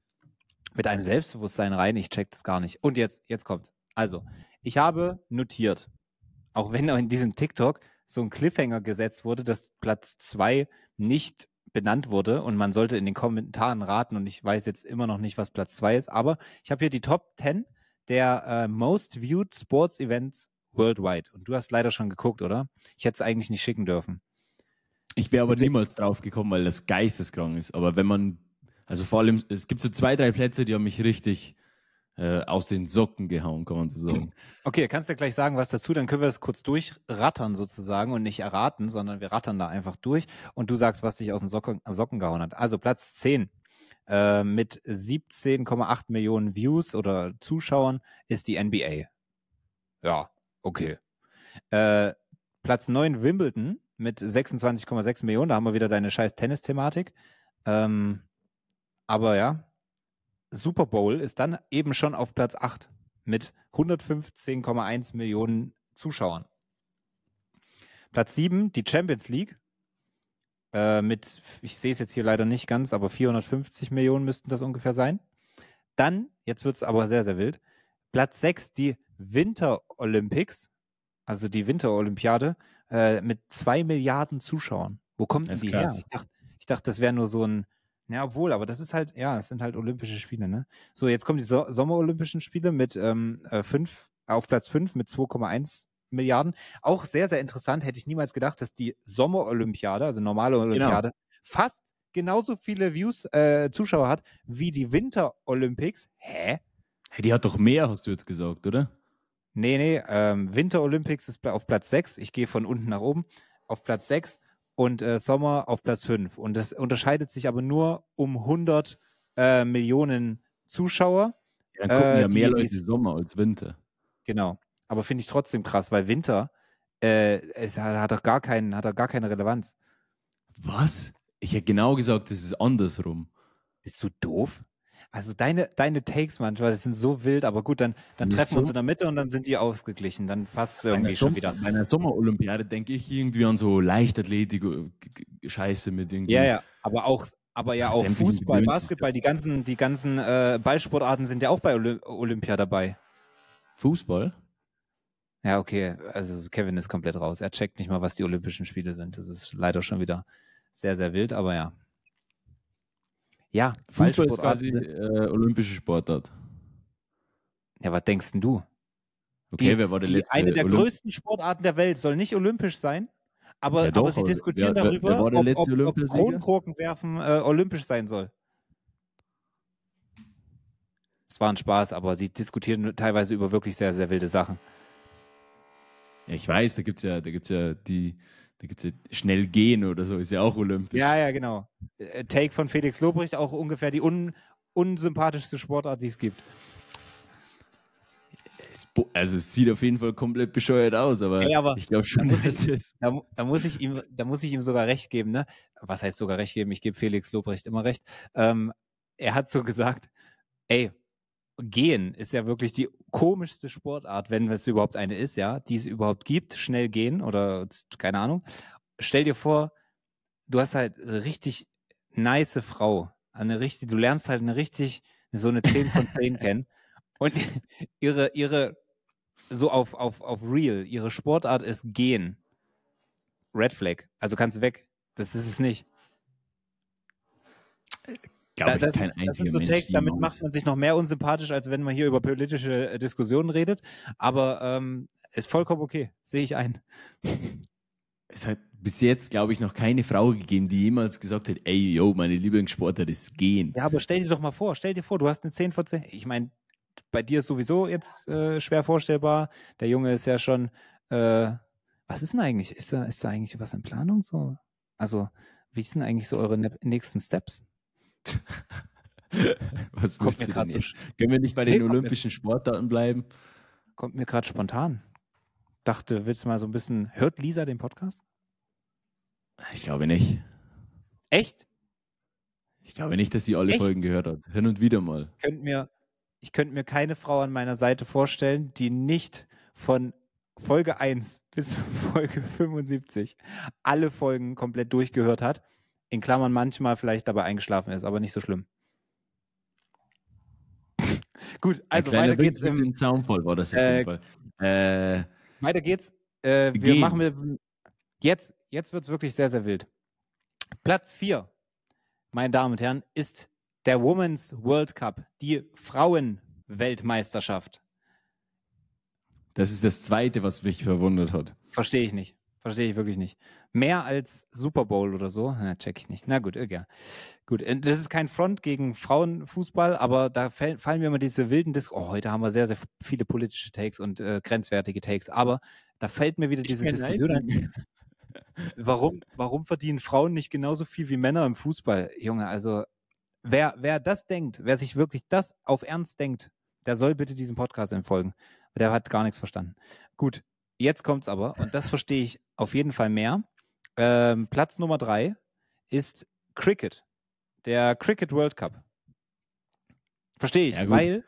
mit einem Selbstbewusstsein rein. Ich check das gar nicht. Und jetzt, jetzt kommt's. Also, ich habe notiert, auch wenn in diesem TikTok so ein Cliffhanger gesetzt wurde, dass Platz zwei nicht benannt wurde und man sollte in den Kommentaren raten und ich weiß jetzt immer noch nicht, was Platz zwei ist, aber ich habe hier die Top 10 der äh, most viewed Sports Events worldwide und du hast leider schon geguckt, oder? Ich hätte es eigentlich nicht schicken dürfen. Ich wäre aber Deswegen- niemals drauf gekommen, weil das geisteskrank ist. Aber wenn man, also vor allem, es gibt so zwei, drei Plätze, die haben mich richtig äh, aus den Socken gehauen, kann man so sagen. Okay, kannst du gleich sagen, was dazu, dann können wir das kurz durchrattern sozusagen und nicht erraten, sondern wir rattern da einfach durch und du sagst, was dich aus den Socken, Socken gehauen hat. Also Platz 10 äh, mit 17,8 Millionen Views oder Zuschauern ist die NBA. Ja, okay. Äh, Platz 9 Wimbledon mit 26,6 Millionen, da haben wir wieder deine scheiß Tennis-Thematik. Ähm, aber ja, Super Bowl ist dann eben schon auf Platz 8 mit 115,1 Millionen Zuschauern. Platz 7, die Champions League. Äh, mit, ich sehe es jetzt hier leider nicht ganz, aber 450 Millionen müssten das ungefähr sein. Dann, jetzt wird es aber sehr, sehr wild. Platz 6, die Winter Olympics, also die Winterolympiade, äh, mit 2 Milliarden Zuschauern. Wo kommt denn die krass. her? Ich dachte, ich dachte, das wäre nur so ein, ja, obwohl, aber das ist halt, ja, es sind halt Olympische Spiele, ne? So, jetzt kommen die so Sommerolympischen Spiele mit ähm, äh, fünf, auf Platz 5 mit 2,1 Milliarden. Auch sehr, sehr interessant, hätte ich niemals gedacht, dass die Sommerolympiade, also normale Olympiade, fast genauso viele Views, äh, Zuschauer hat wie die Winter-Olympics. Hä? Hey, die hat doch mehr, hast du jetzt gesagt, oder? Nee, nee, ähm, Winter Olympics ist auf Platz 6. Ich gehe von unten nach oben. Auf Platz 6 und äh, Sommer auf Platz 5. Und das unterscheidet sich aber nur um 100 äh, Millionen Zuschauer. Ja, dann gucken Äh, ja mehr die- Leute die- Sommer als Winter. Genau. Aber finde ich trotzdem krass, weil Winter äh, es hat, hat doch gar keinen, hat doch gar keine Relevanz. Was? Ich hätte genau gesagt, das ist andersrum. Bist du doof? Also deine, deine Takes manchmal, das sind so wild, aber gut, dann, dann treffen wir uns in der Mitte und dann sind die ausgeglichen. Dann passt es irgendwie schon wieder. bei einer Sommerolympiade denke ich irgendwie an so Leichtathletik, äh, mit irgendwie. Ja, ja, aber auch, Aber ja auch Fußball. Basketball, die ganzen, die ganzen äh, Ballsportarten sind ja auch bei Olymp Olympia dabei. Fußball? Ja, okay, also Kevin ist komplett raus. Er checkt nicht mal, was die Olympischen Spiele sind. Das ist leider schon wieder sehr, sehr wild, aber ja. Ja, Fußball ist quasi äh, olympische Sportart. ja, was denkst denn du? Okay, die, wer war der die, letzte? eine der Olymp- größten Sportarten der Welt soll nicht olympisch sein, aber, Ja, doch, aber sie aber diskutieren wer- wer- darüber, wer war der ob, ob, ob Olympiasieger? Kronkorken werfen äh, olympisch sein soll. Es war ein Spaß, aber sie diskutieren teilweise über wirklich sehr, sehr wilde Sachen. Ja, ich weiß, da gibt's ja, da gibt's ja die, da gibt's ja schnell gehen oder so, ist ja auch olympisch. Ja, ja, genau. Äh, Take von Felix Lobrecht, auch ungefähr die un, unsympathischste Sportart, die es gibt. Es, also es sieht auf jeden Fall komplett bescheuert aus, aber, Ey, aber ich glaube schon, da muss dass es. Da, da, muss ich ihm, da muss ich ihm sogar recht geben, ne? Was heißt sogar recht geben? Ich gebe Felix Lobrecht immer recht. Ähm, er hat so gesagt, ey, gehen ist ja wirklich die komischste Sportart, wenn es überhaupt eine ist, ja, die es überhaupt gibt. Schnell gehen oder keine Ahnung. Stell dir vor, du hast halt eine richtig nice Frau. Eine richtig, du lernst halt eine richtig, so eine 10 von 10 kennen. Und ihre, ihre, so auf, auf, auf real, ihre Sportart ist gehen. Red Flag. Also kannst du weg. Das ist es nicht. Glaube Da- ich, das, kein das sind einziger so Mensch Takes, damit macht man sich noch mehr unsympathisch, als wenn man hier über politische äh, Diskussionen redet. Aber ähm, ist vollkommen okay. Sehe ich ein. Es hat bis jetzt, glaube ich, noch keine Frau gegeben, die jemals gesagt hat, ey, yo, meine Lieblingssportart ist gehen. Ja, aber stell dir doch mal vor, stell dir vor, du hast eine 10 von 10. Ich meine, bei dir ist sowieso jetzt äh, schwer vorstellbar. Der Junge ist ja schon, äh, was ist denn eigentlich? Ist da, ist da eigentlich was in Planung so? Also, wie sind eigentlich so eure nächsten Steps? Was Kommt mir gerade so? Können wir nicht bei den Nee, olympischen Sportarten bleiben? kommt mir gerade spontan. Dachte, willst du mal so ein bisschen, hört Lisa den Podcast? Ich glaube nicht. Echt? Ich glaube nicht, dass sie alle Echt? Folgen gehört hat. Hin und wieder mal. Könnt mir, ich könnte mir keine Frau an meiner Seite vorstellen, die nicht von Folge 1 bis Folge 75 alle Folgen komplett durchgehört hat. In Klammern manchmal vielleicht dabei eingeschlafen ist, aber nicht so schlimm. Gut, also weiter geht's. Mit Im, dem Zaunfall war das auf äh, jeden Fall. Äh, weiter geht's. Äh, wir Gehen. machen wir jetzt, jetzt wird es wirklich sehr, sehr wild. Platz 4, meine Damen und Herren, ist der Women's World Cup, die Frauenweltmeisterschaft. das ist das Zweite, was mich verwundert hat. Verstehe ich nicht. Verstehe ich wirklich nicht. Mehr als Super Bowl oder so? Na, check ich nicht. Na gut, egal. Gut, äh, das ist kein Front gegen Frauenfußball, aber da fallen mir immer diese wilden Dis Oh, heute haben wir sehr, sehr viele politische Takes und äh, grenzwertige Takes, aber da fällt mir wieder diese Diskussion ein. Warum, warum verdienen Frauen nicht genauso viel wie Männer im Fußball? Junge, also wer, wer das denkt, wer sich wirklich das auf Ernst denkt, der soll bitte diesem Podcast entfolgen. Der hat gar nichts verstanden. Gut, jetzt kommt's aber, und das verstehe ich auf jeden Fall mehr. Ähm, Platz Nummer drei ist Cricket, der Cricket World Cup. Verstehe ich, Ja, weil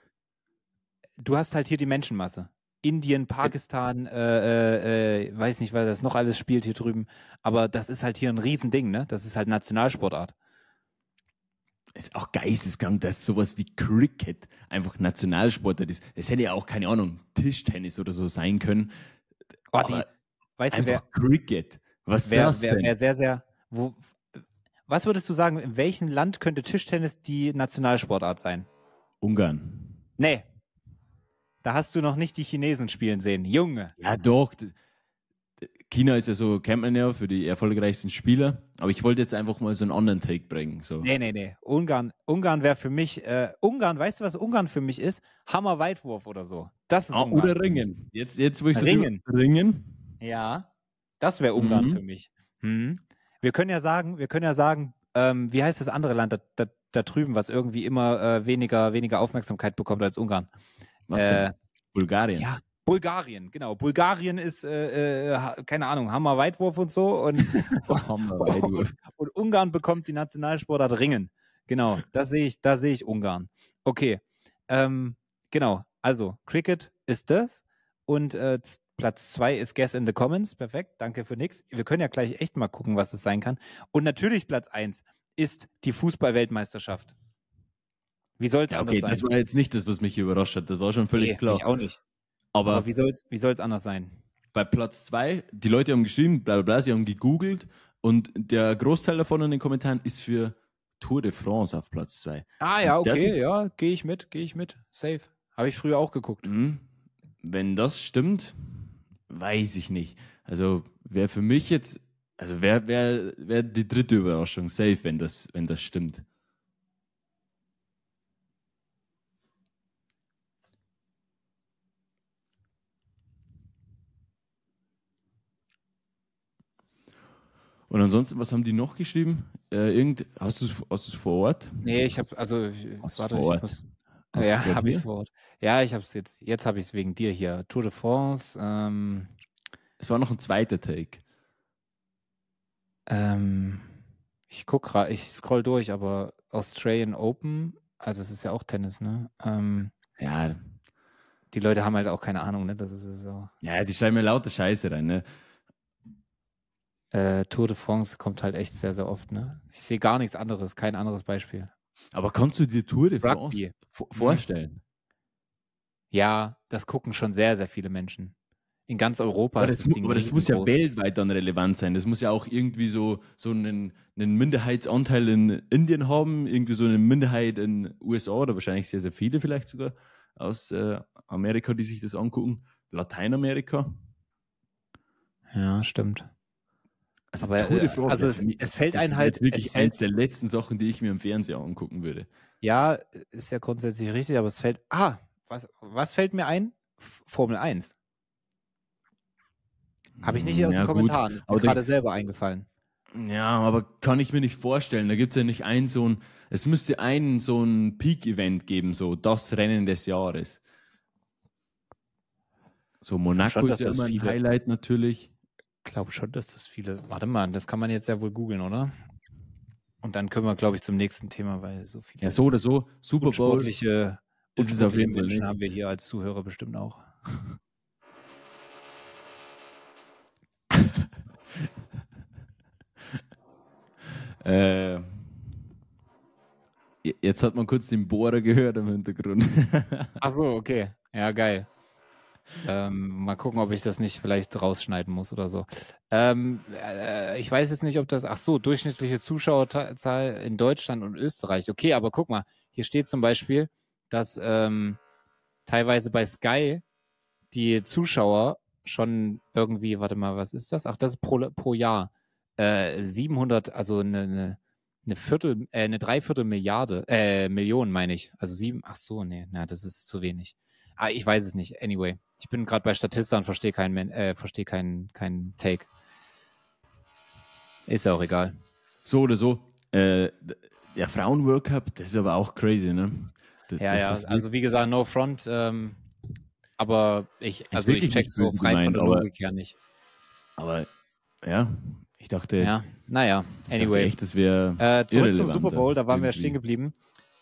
du hast halt hier die Menschenmasse. Indien, Pakistan, äh, äh, äh, weiß nicht, weil das noch alles spielt hier drüben, aber das ist halt hier ein Riesending, ne? Das ist halt Nationalsportart. ist auch geisteskrank, dass sowas wie Cricket einfach Nationalsportart ist. Es hätte ja auch, keine Ahnung, Tischtennis oder so sein können. Oh, die, aber weißt du, wer, einfach Cricket. Was ist wer, das denn? wer sehr, sehr, wo, was würdest du sagen, in welchem Land könnte Tischtennis die Nationalsportart sein? Ungarn. Nee. Da hast du noch nicht die Chinesen spielen sehen. Junge. Ja, doch. China ist ja so, kennt man ja, für die erfolgreichsten Spieler. Aber ich wollte jetzt einfach mal so einen anderen Take bringen. So. Nee, nee, nee. Ungarn, Ungarn wäre für mich, äh, Ungarn, weißt du, was Ungarn für mich ist? Hammer-Weitwurf oder so. Das ist Ah, Ungarn. oder Ringen. Jetzt, jetzt wo ich so Ringen. Ringen. Ja, das wäre Ungarn Mhm. für mich. Mhm. Wir können ja sagen, wir können ja sagen, ähm, wie heißt das andere Land da, da, da drüben, was irgendwie immer äh, weniger, weniger Aufmerksamkeit bekommt als Ungarn? Was Äh, denn? Bulgarien. Ja, Bulgarien, genau. Bulgarien ist, äh, äh, keine Ahnung, Hammer-Weitwurf und so. Und, Hammer-Weitwurf. und Ungarn bekommt die Nationalsportart Ringen. Genau, das sehe ich, da sehe ich Ungarn. Okay, ähm, genau. Also, Cricket ist das. Und äh, Platz zwei ist Guess in the Comments. Perfekt, danke für nix. Wir können ja gleich echt mal gucken, was es sein kann. Und natürlich Platz eins ist die Fußball-Weltmeisterschaft. Wie soll es Ja, anders okay, sein? das war jetzt nicht das, was mich überrascht hat. Das war schon völlig Nee, klar. Mich auch nicht. Aber, Aber wie soll es wie soll's anders sein? bei Platz zwei, die Leute haben geschrieben, bla bla bla, sie haben gegoogelt und der Großteil davon in den Kommentaren ist für Tour de France auf Platz zwei. Ah ja, Das- okay, ja, gehe ich mit, gehe ich mit. Safe. Habe ich früher auch geguckt. Mhm. Wenn das stimmt, weiß ich nicht. Also wäre für mich jetzt, also wäre wär, wär die dritte Überraschung safe, wenn das, wenn das stimmt. Und ansonsten, was haben die noch geschrieben? Äh, irgend, hast du es vor Ort? Nee, ich habe, also, warte, vor ich Ort. muss, Hast ja, habe ich dir? es vor Ort. Ja, ich habe es jetzt, jetzt habe ich es wegen dir hier. Tour de France, ähm, Es war noch ein zweiter Take. ähm, ich guck gerade, ich scroll durch, aber Australian Open, also das ist ja auch Tennis, ne? Ähm, Ja, die Leute haben halt auch keine Ahnung, ne? Das ist ja so. ja, die schreiben mir lauter Scheiße rein, ne? Äh, Tour de France kommt halt echt sehr, sehr oft, ne? Ich sehe gar nichts anderes, kein anderes Beispiel. Aber kannst du dir Tour de France vo- vorstellen? Ja, das gucken schon sehr, sehr viele Menschen. In ganz Europa Aber ist das, das aber das muss ja weltweit dann relevant sein. Das muss ja auch irgendwie so, so einen, einen Minderheitsanteil in Indien haben, irgendwie so eine Minderheit in USA oder wahrscheinlich sehr, sehr viele vielleicht sogar aus äh, Amerika, die sich das angucken. Lateinamerika. Ja, stimmt. Also, Aber, äh, also es- es fällt einem halt- wirklich es fällt- eins der letzten Sachen, die ich mir im Fernseher angucken würde. Ja, ist ja grundsätzlich richtig, aber es fällt. Ah, was, was fällt mir ein? Formel 1. Habe ich nicht hier aus Ja, den gut. Kommentaren. Ist mir gerade selber eingefallen. Ja, aber kann ich mir nicht vorstellen. Da gibt es ja nicht ein so ein, es müsste ein so ein Peak-Event geben, so das Rennen des Jahres. So Monaco Schon, ist ja immer ein Highlight natürlich. Ich glaube schon, dass das viele. Warte mal, das kann man jetzt ja wohl googeln, oder? Und dann können wir, glaube ich, zum nächsten Thema, weil so viele Ja, so oder so. Super Bowl. jeden Fall Menschen haben wir hier als Zuhörer bestimmt auch. Äh, je- jetzt hat man kurz den Bohrer gehört im Hintergrund. Ach so, okay. Ja, geil. Ähm, mal gucken, ob ich das nicht vielleicht rausschneiden muss oder so. Ähm, äh, ich weiß jetzt nicht, ob das. Ach so, durchschnittliche Zuschauerzahl in Deutschland und Österreich. Okay, aber guck mal, hier steht zum Beispiel, dass ähm, teilweise bei Sky die Zuschauer schon irgendwie, warte mal, was ist das? Ach, das ist pro, pro Jahr. Äh, 700, also eine, eine, eine Viertel, äh, eine Dreiviertel Milliarde, äh, Millionen meine ich. Also sieben, ach so, nee, na, das ist zu wenig. Ah, ich weiß es nicht. Anyway, ich bin gerade bei Statista und verstehe keinen, äh, verstehe keinen, keinen Take. Ist ja auch egal. so oder so. Äh, der Frauen-World Cup, das ist aber auch crazy, ne? Das- Ja, das ja, also wie gesagt, no front, ähm, aber ich, also ich nicht so frei von gemeint, der aber- Logik her nicht. Aber ja, ich dachte, Ja, naja, ich dachte anyway. echt, das wäre Äh, zurück zum Super Bowl, da waren wir irgendwie. stehen geblieben.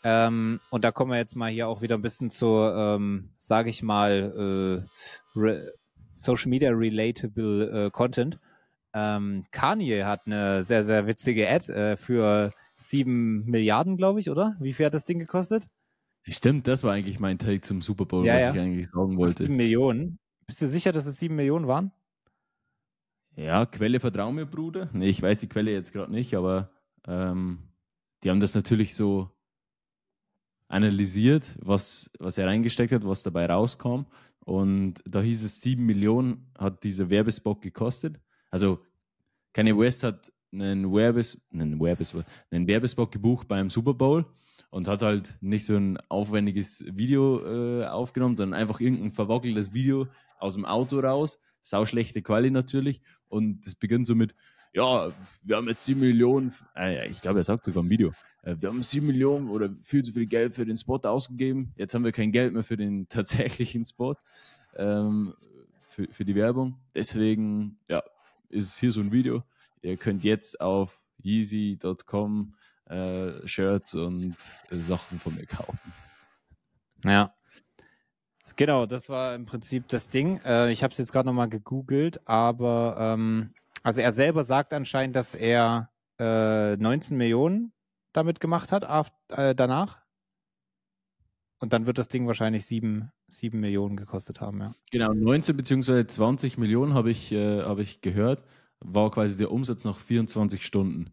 Ähm, und da kommen wir jetzt mal hier auch wieder ein bisschen zur, ähm, sage ich mal, äh, Social Media relatable äh, Content. Ähm, Kanye hat eine sehr, sehr witzige Ad äh, für sieben Milliarden, glaube ich, oder? Wie viel hat das Ding gekostet? Stimmt, das war eigentlich mein Take zum Super Bowl, Ja, was ja. ich eigentlich sagen wollte. Sieben Millionen. Bist du sicher, dass es sieben Millionen waren? Ja, Quelle vertrau mir, Bruder. Nee, ich weiß die Quelle jetzt gerade nicht, aber ähm, die haben das natürlich so analysiert, was, was er reingesteckt hat, was dabei rauskam. Und da hieß es, 7 Millionen hat dieser Werbespot gekostet. Also Kanye West hat einen, Werbes, einen, Werbespot, einen Werbespot gebucht beim Super Bowl und hat halt nicht so ein aufwendiges Video äh, aufgenommen, sondern einfach irgendein verwackeltes Video aus dem Auto raus. Sauschlechte Quali natürlich. Und das beginnt so mit, ja, wir haben jetzt 7 Millionen, äh, ich glaube, er sagt sogar im Video, wir haben 7 Millionen oder viel zu viel Geld für den Spot ausgegeben. Jetzt haben wir kein Geld mehr für den tatsächlichen Spot, ähm, für, für die Werbung. Deswegen, ja, ist hier so ein Video. Ihr könnt jetzt auf yeezy.com äh, Shirts und äh, Sachen von mir kaufen. Ja. Genau, das war im Prinzip das Ding. Äh, ich habe es jetzt gerade nochmal gegoogelt, aber ähm, also er selber sagt anscheinend, dass er äh, 19 Millionen damit gemacht hat af- äh, danach. Und dann wird das Ding wahrscheinlich sieben, sieben Millionen gekostet haben, ja. Genau, 19 bzw. 20 Millionen habe ich, äh, habe ich gehört, war quasi der Umsatz nach 24 Stunden.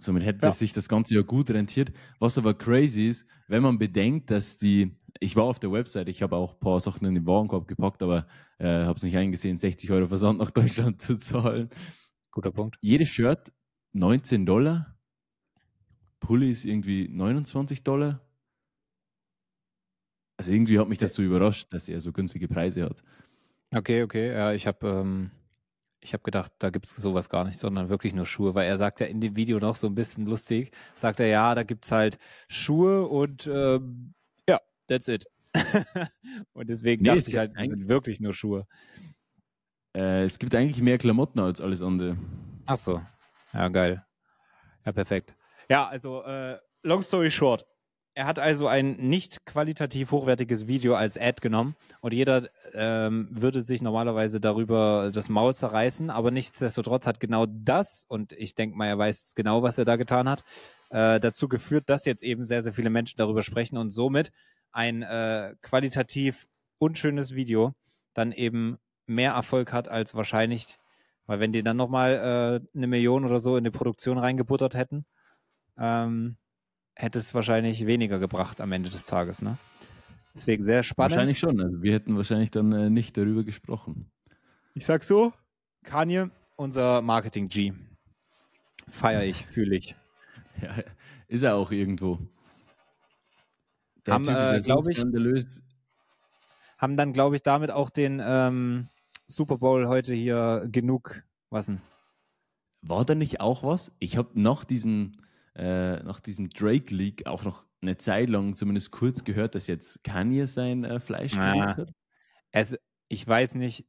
Somit hätte Ja. sich das Ganze ja gut rentiert. Was aber crazy ist, wenn man bedenkt, dass die, ich war auf der Website, ich habe auch ein paar Sachen in den Warenkorb gepackt, aber äh, habe es nicht eingesehen, 60 Euro Versand nach Deutschland zu zahlen. Guter Punkt. Jedes Shirt 19 Dollar, Pulli ist irgendwie 29 Dollar. Also irgendwie hat mich das so überrascht, dass er so günstige Preise hat. Okay, okay. Ja, ich habe ähm, ich hab gedacht, da gibt es sowas gar nicht, sondern wirklich nur Schuhe, weil er sagt ja in dem Video noch so ein bisschen lustig, sagt er, ja, da gibt es halt Schuhe und ähm, ja, that's it. und deswegen Nee, dachte es ich halt eigentlich- wirklich nur Schuhe. Äh, es gibt eigentlich mehr Klamotten als alles andere. Ach so. Ja, geil. Ja, perfekt. Ja, also, äh, long story short. Er hat also ein nicht qualitativ hochwertiges Video als Ad genommen und jeder ähm, würde sich normalerweise darüber das Maul zerreißen, aber nichtsdestotrotz hat genau das, und ich denke mal, er weiß genau, was er da getan hat, äh, dazu geführt, dass jetzt eben sehr, sehr viele Menschen darüber sprechen und somit ein äh, qualitativ unschönes Video dann eben mehr Erfolg hat als wahrscheinlich weil wenn die dann nochmal äh, eine Million oder so in die Produktion reingebuttert hätten, ähm, hätte es wahrscheinlich weniger gebracht am Ende des Tages. Ne? Deswegen sehr spannend. Wahrscheinlich schon. Also wir hätten wahrscheinlich dann äh, nicht darüber gesprochen. Ich sag so, Kanye, unser Marketing-G. Feier ich, fühle ich. Ja, ist er auch irgendwo. Haben, Typ ist äh, ja ich- skandalös. Haben dann, glaube ich, damit auch den ähm, Super Bowl heute hier genug, was denn? War da nicht auch was? Ich habe nach diesem, äh, nach diesem Drake-Leak auch noch eine Zeit lang zumindest kurz gehört, dass jetzt Kanye sein äh, Fleisch Ah. hat. Es, ich weiß nicht,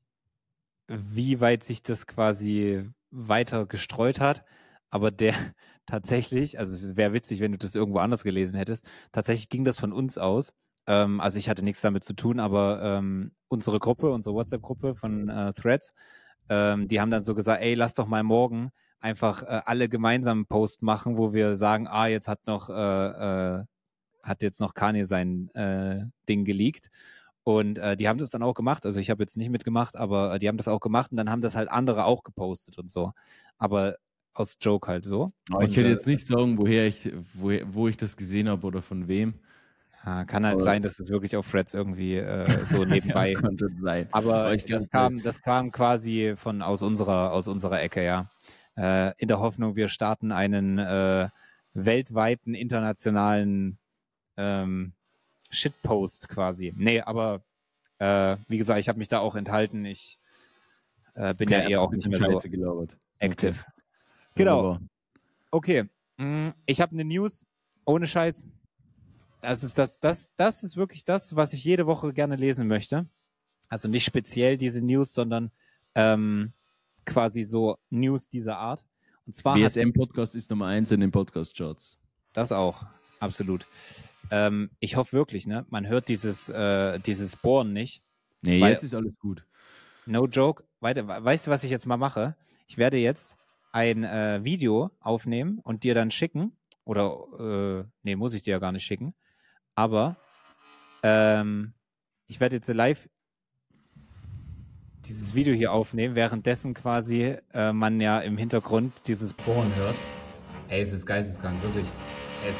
wie weit sich das quasi weiter gestreut hat, aber der tatsächlich, also wäre witzig, wenn du das irgendwo anders gelesen hättest, tatsächlich ging das von uns aus. Ähm, also ich hatte nichts damit zu tun, aber ähm, unsere Gruppe, unsere WhatsApp-Gruppe von äh, Threads, ähm, die haben dann so gesagt, ey, lass doch mal morgen einfach äh, alle gemeinsam einen Post machen, wo wir sagen, ah, jetzt hat noch, äh, äh, hat jetzt noch Kanye sein äh, Ding geleakt. Und äh, die haben das dann auch gemacht. Also ich habe jetzt nicht mitgemacht, aber äh, die haben das auch gemacht und dann haben das halt andere auch gepostet und so. Aber aus Joke halt so. Aber ich Und, könnte äh, jetzt nicht sagen, woher ich, woher, wo ich das gesehen habe oder von wem. Kann halt Aber- sein, dass es wirklich auf Threads irgendwie äh, so nebenbei. Ja. Aber Aber ich das kam, das kam quasi von aus unserer, aus unserer Ecke, ja. Äh, in der Hoffnung, wir starten einen äh, weltweiten, internationalen ähm, Shitpost quasi. Nee, aber äh, wie gesagt, ich habe mich da auch enthalten. Ich äh, bin ja Okay, eher auch nicht mehr so gelabert. active. Genau. Wunderbar. Okay. Mm, Ich habe eine News ohne Scheiß. Das ist das, das, das ist wirklich das, was ich jede Woche gerne lesen möchte. Also nicht speziell diese News, sondern ähm, quasi so News dieser Art. Und zwar hat WSM-Podcast ist Nummer eins in den Podcast-Charts. das auch, absolut. Ähm, ich hoffe wirklich, ne? Man hört dieses, äh, dieses Bohren nicht. Nee, Weil- jetzt ist alles gut. No joke. Weiter, weißt du, was ich jetzt mal mache? Ich werde jetzt ein äh, Video aufnehmen und dir dann schicken. Oder, äh, nee, muss ich dir ja gar nicht schicken. Aber ähm, ich werde jetzt live dieses Video hier aufnehmen, währenddessen quasi äh, man ja im Hintergrund dieses Bohren hört. Ey, es ist geisteskrank, wirklich. Es,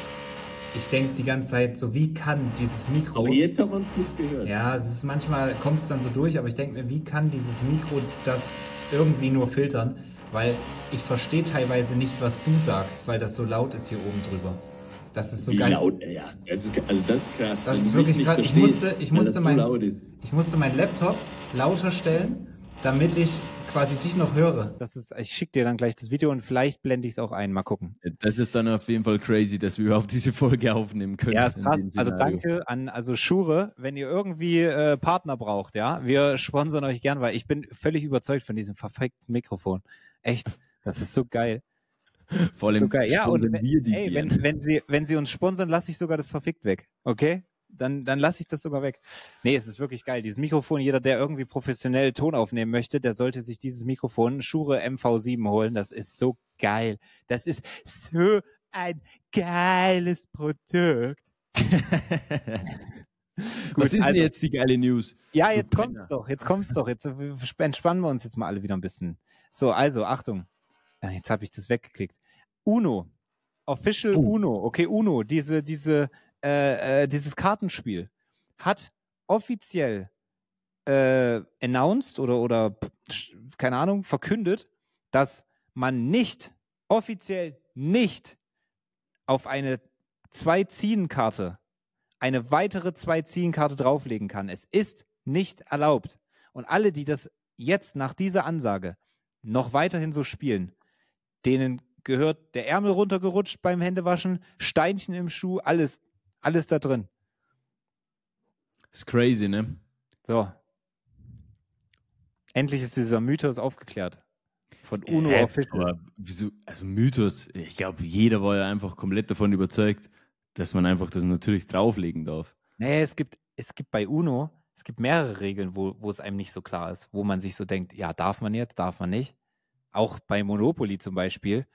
ich denke die ganze Zeit so, wie kann dieses Mikro... jetzt haben wir uns gut gehört. Ja, es ist manchmal kommt es dann so durch, aber ich denke mir, wie kann dieses Mikro das irgendwie nur filtern? Weil ich verstehe teilweise nicht, was du sagst, weil das so laut ist hier oben drüber. Das ist so Wie geil. laut, ja, das ist, also das ist krass. Das ist wirklich krass. Ich musste- ich musste mein- so. Ich musste meinen Laptop lauter stellen, damit ich quasi dich noch höre. Das ist, ich schicke dir dann gleich das Video und vielleicht blende ich es auch ein. Mal gucken. Das ist dann auf jeden Fall crazy, dass wir überhaupt diese Folge aufnehmen können. Ja, ist krass. Also danke an also Schure, wenn ihr irgendwie äh, Partner braucht, ja. Wir sponsern euch gern, weil ich bin völlig überzeugt von diesem verfickten Mikrofon. Echt, das ist so geil. Das Vor allem so geil. Ja, und wenn, wir die ey, wenn, wenn, sie, wenn sie uns sponsern, lasse ich sogar das verfickt weg. Okay? Dann, dann lasse ich das sogar weg. Nee, es ist wirklich geil. Dieses Mikrofon, jeder, der irgendwie professionell Ton aufnehmen möchte, der sollte sich dieses Mikrofon Shure MV7 holen. Das ist so geil. Das ist so ein geiles Produkt. Was ist also- denn jetzt die geile News? Ja, Du jetzt kommt's Penner. doch, jetzt kommt's doch. Jetzt äh, entspannen wir uns jetzt mal alle wieder ein bisschen. So, also, Achtung. Ja, jetzt habe ich das weggeklickt. Uno. Official Oh. Uno. Okay, Uno, diese, diese, äh, äh, dieses Kartenspiel hat offiziell äh, announced oder, oder keine Ahnung, verkündet, dass man nicht, offiziell nicht auf eine Zwei-Ziehen-Karte eine weitere Zwei-Ziehen-Karte drauflegen kann. Es ist nicht erlaubt. Und alle, die das jetzt nach dieser Ansage noch weiterhin so spielen, denen gehört der Ärmel runtergerutscht beim Händewaschen, Steinchen im Schuh, alles, alles da drin. ist crazy, ne? So. Endlich ist dieser Mythos aufgeklärt. Von Uno Hä? Official. Aber wieso, also Mythos, ich glaube, jeder war ja einfach komplett davon überzeugt, dass man einfach das natürlich drauflegen darf. Nee, es gibt, es gibt bei Uno, es gibt mehrere Regeln, wo, wo es einem nicht so klar ist, wo man sich so denkt, ja, darf man jetzt, darf man nicht. Auch bei Monopoly zum Beispiel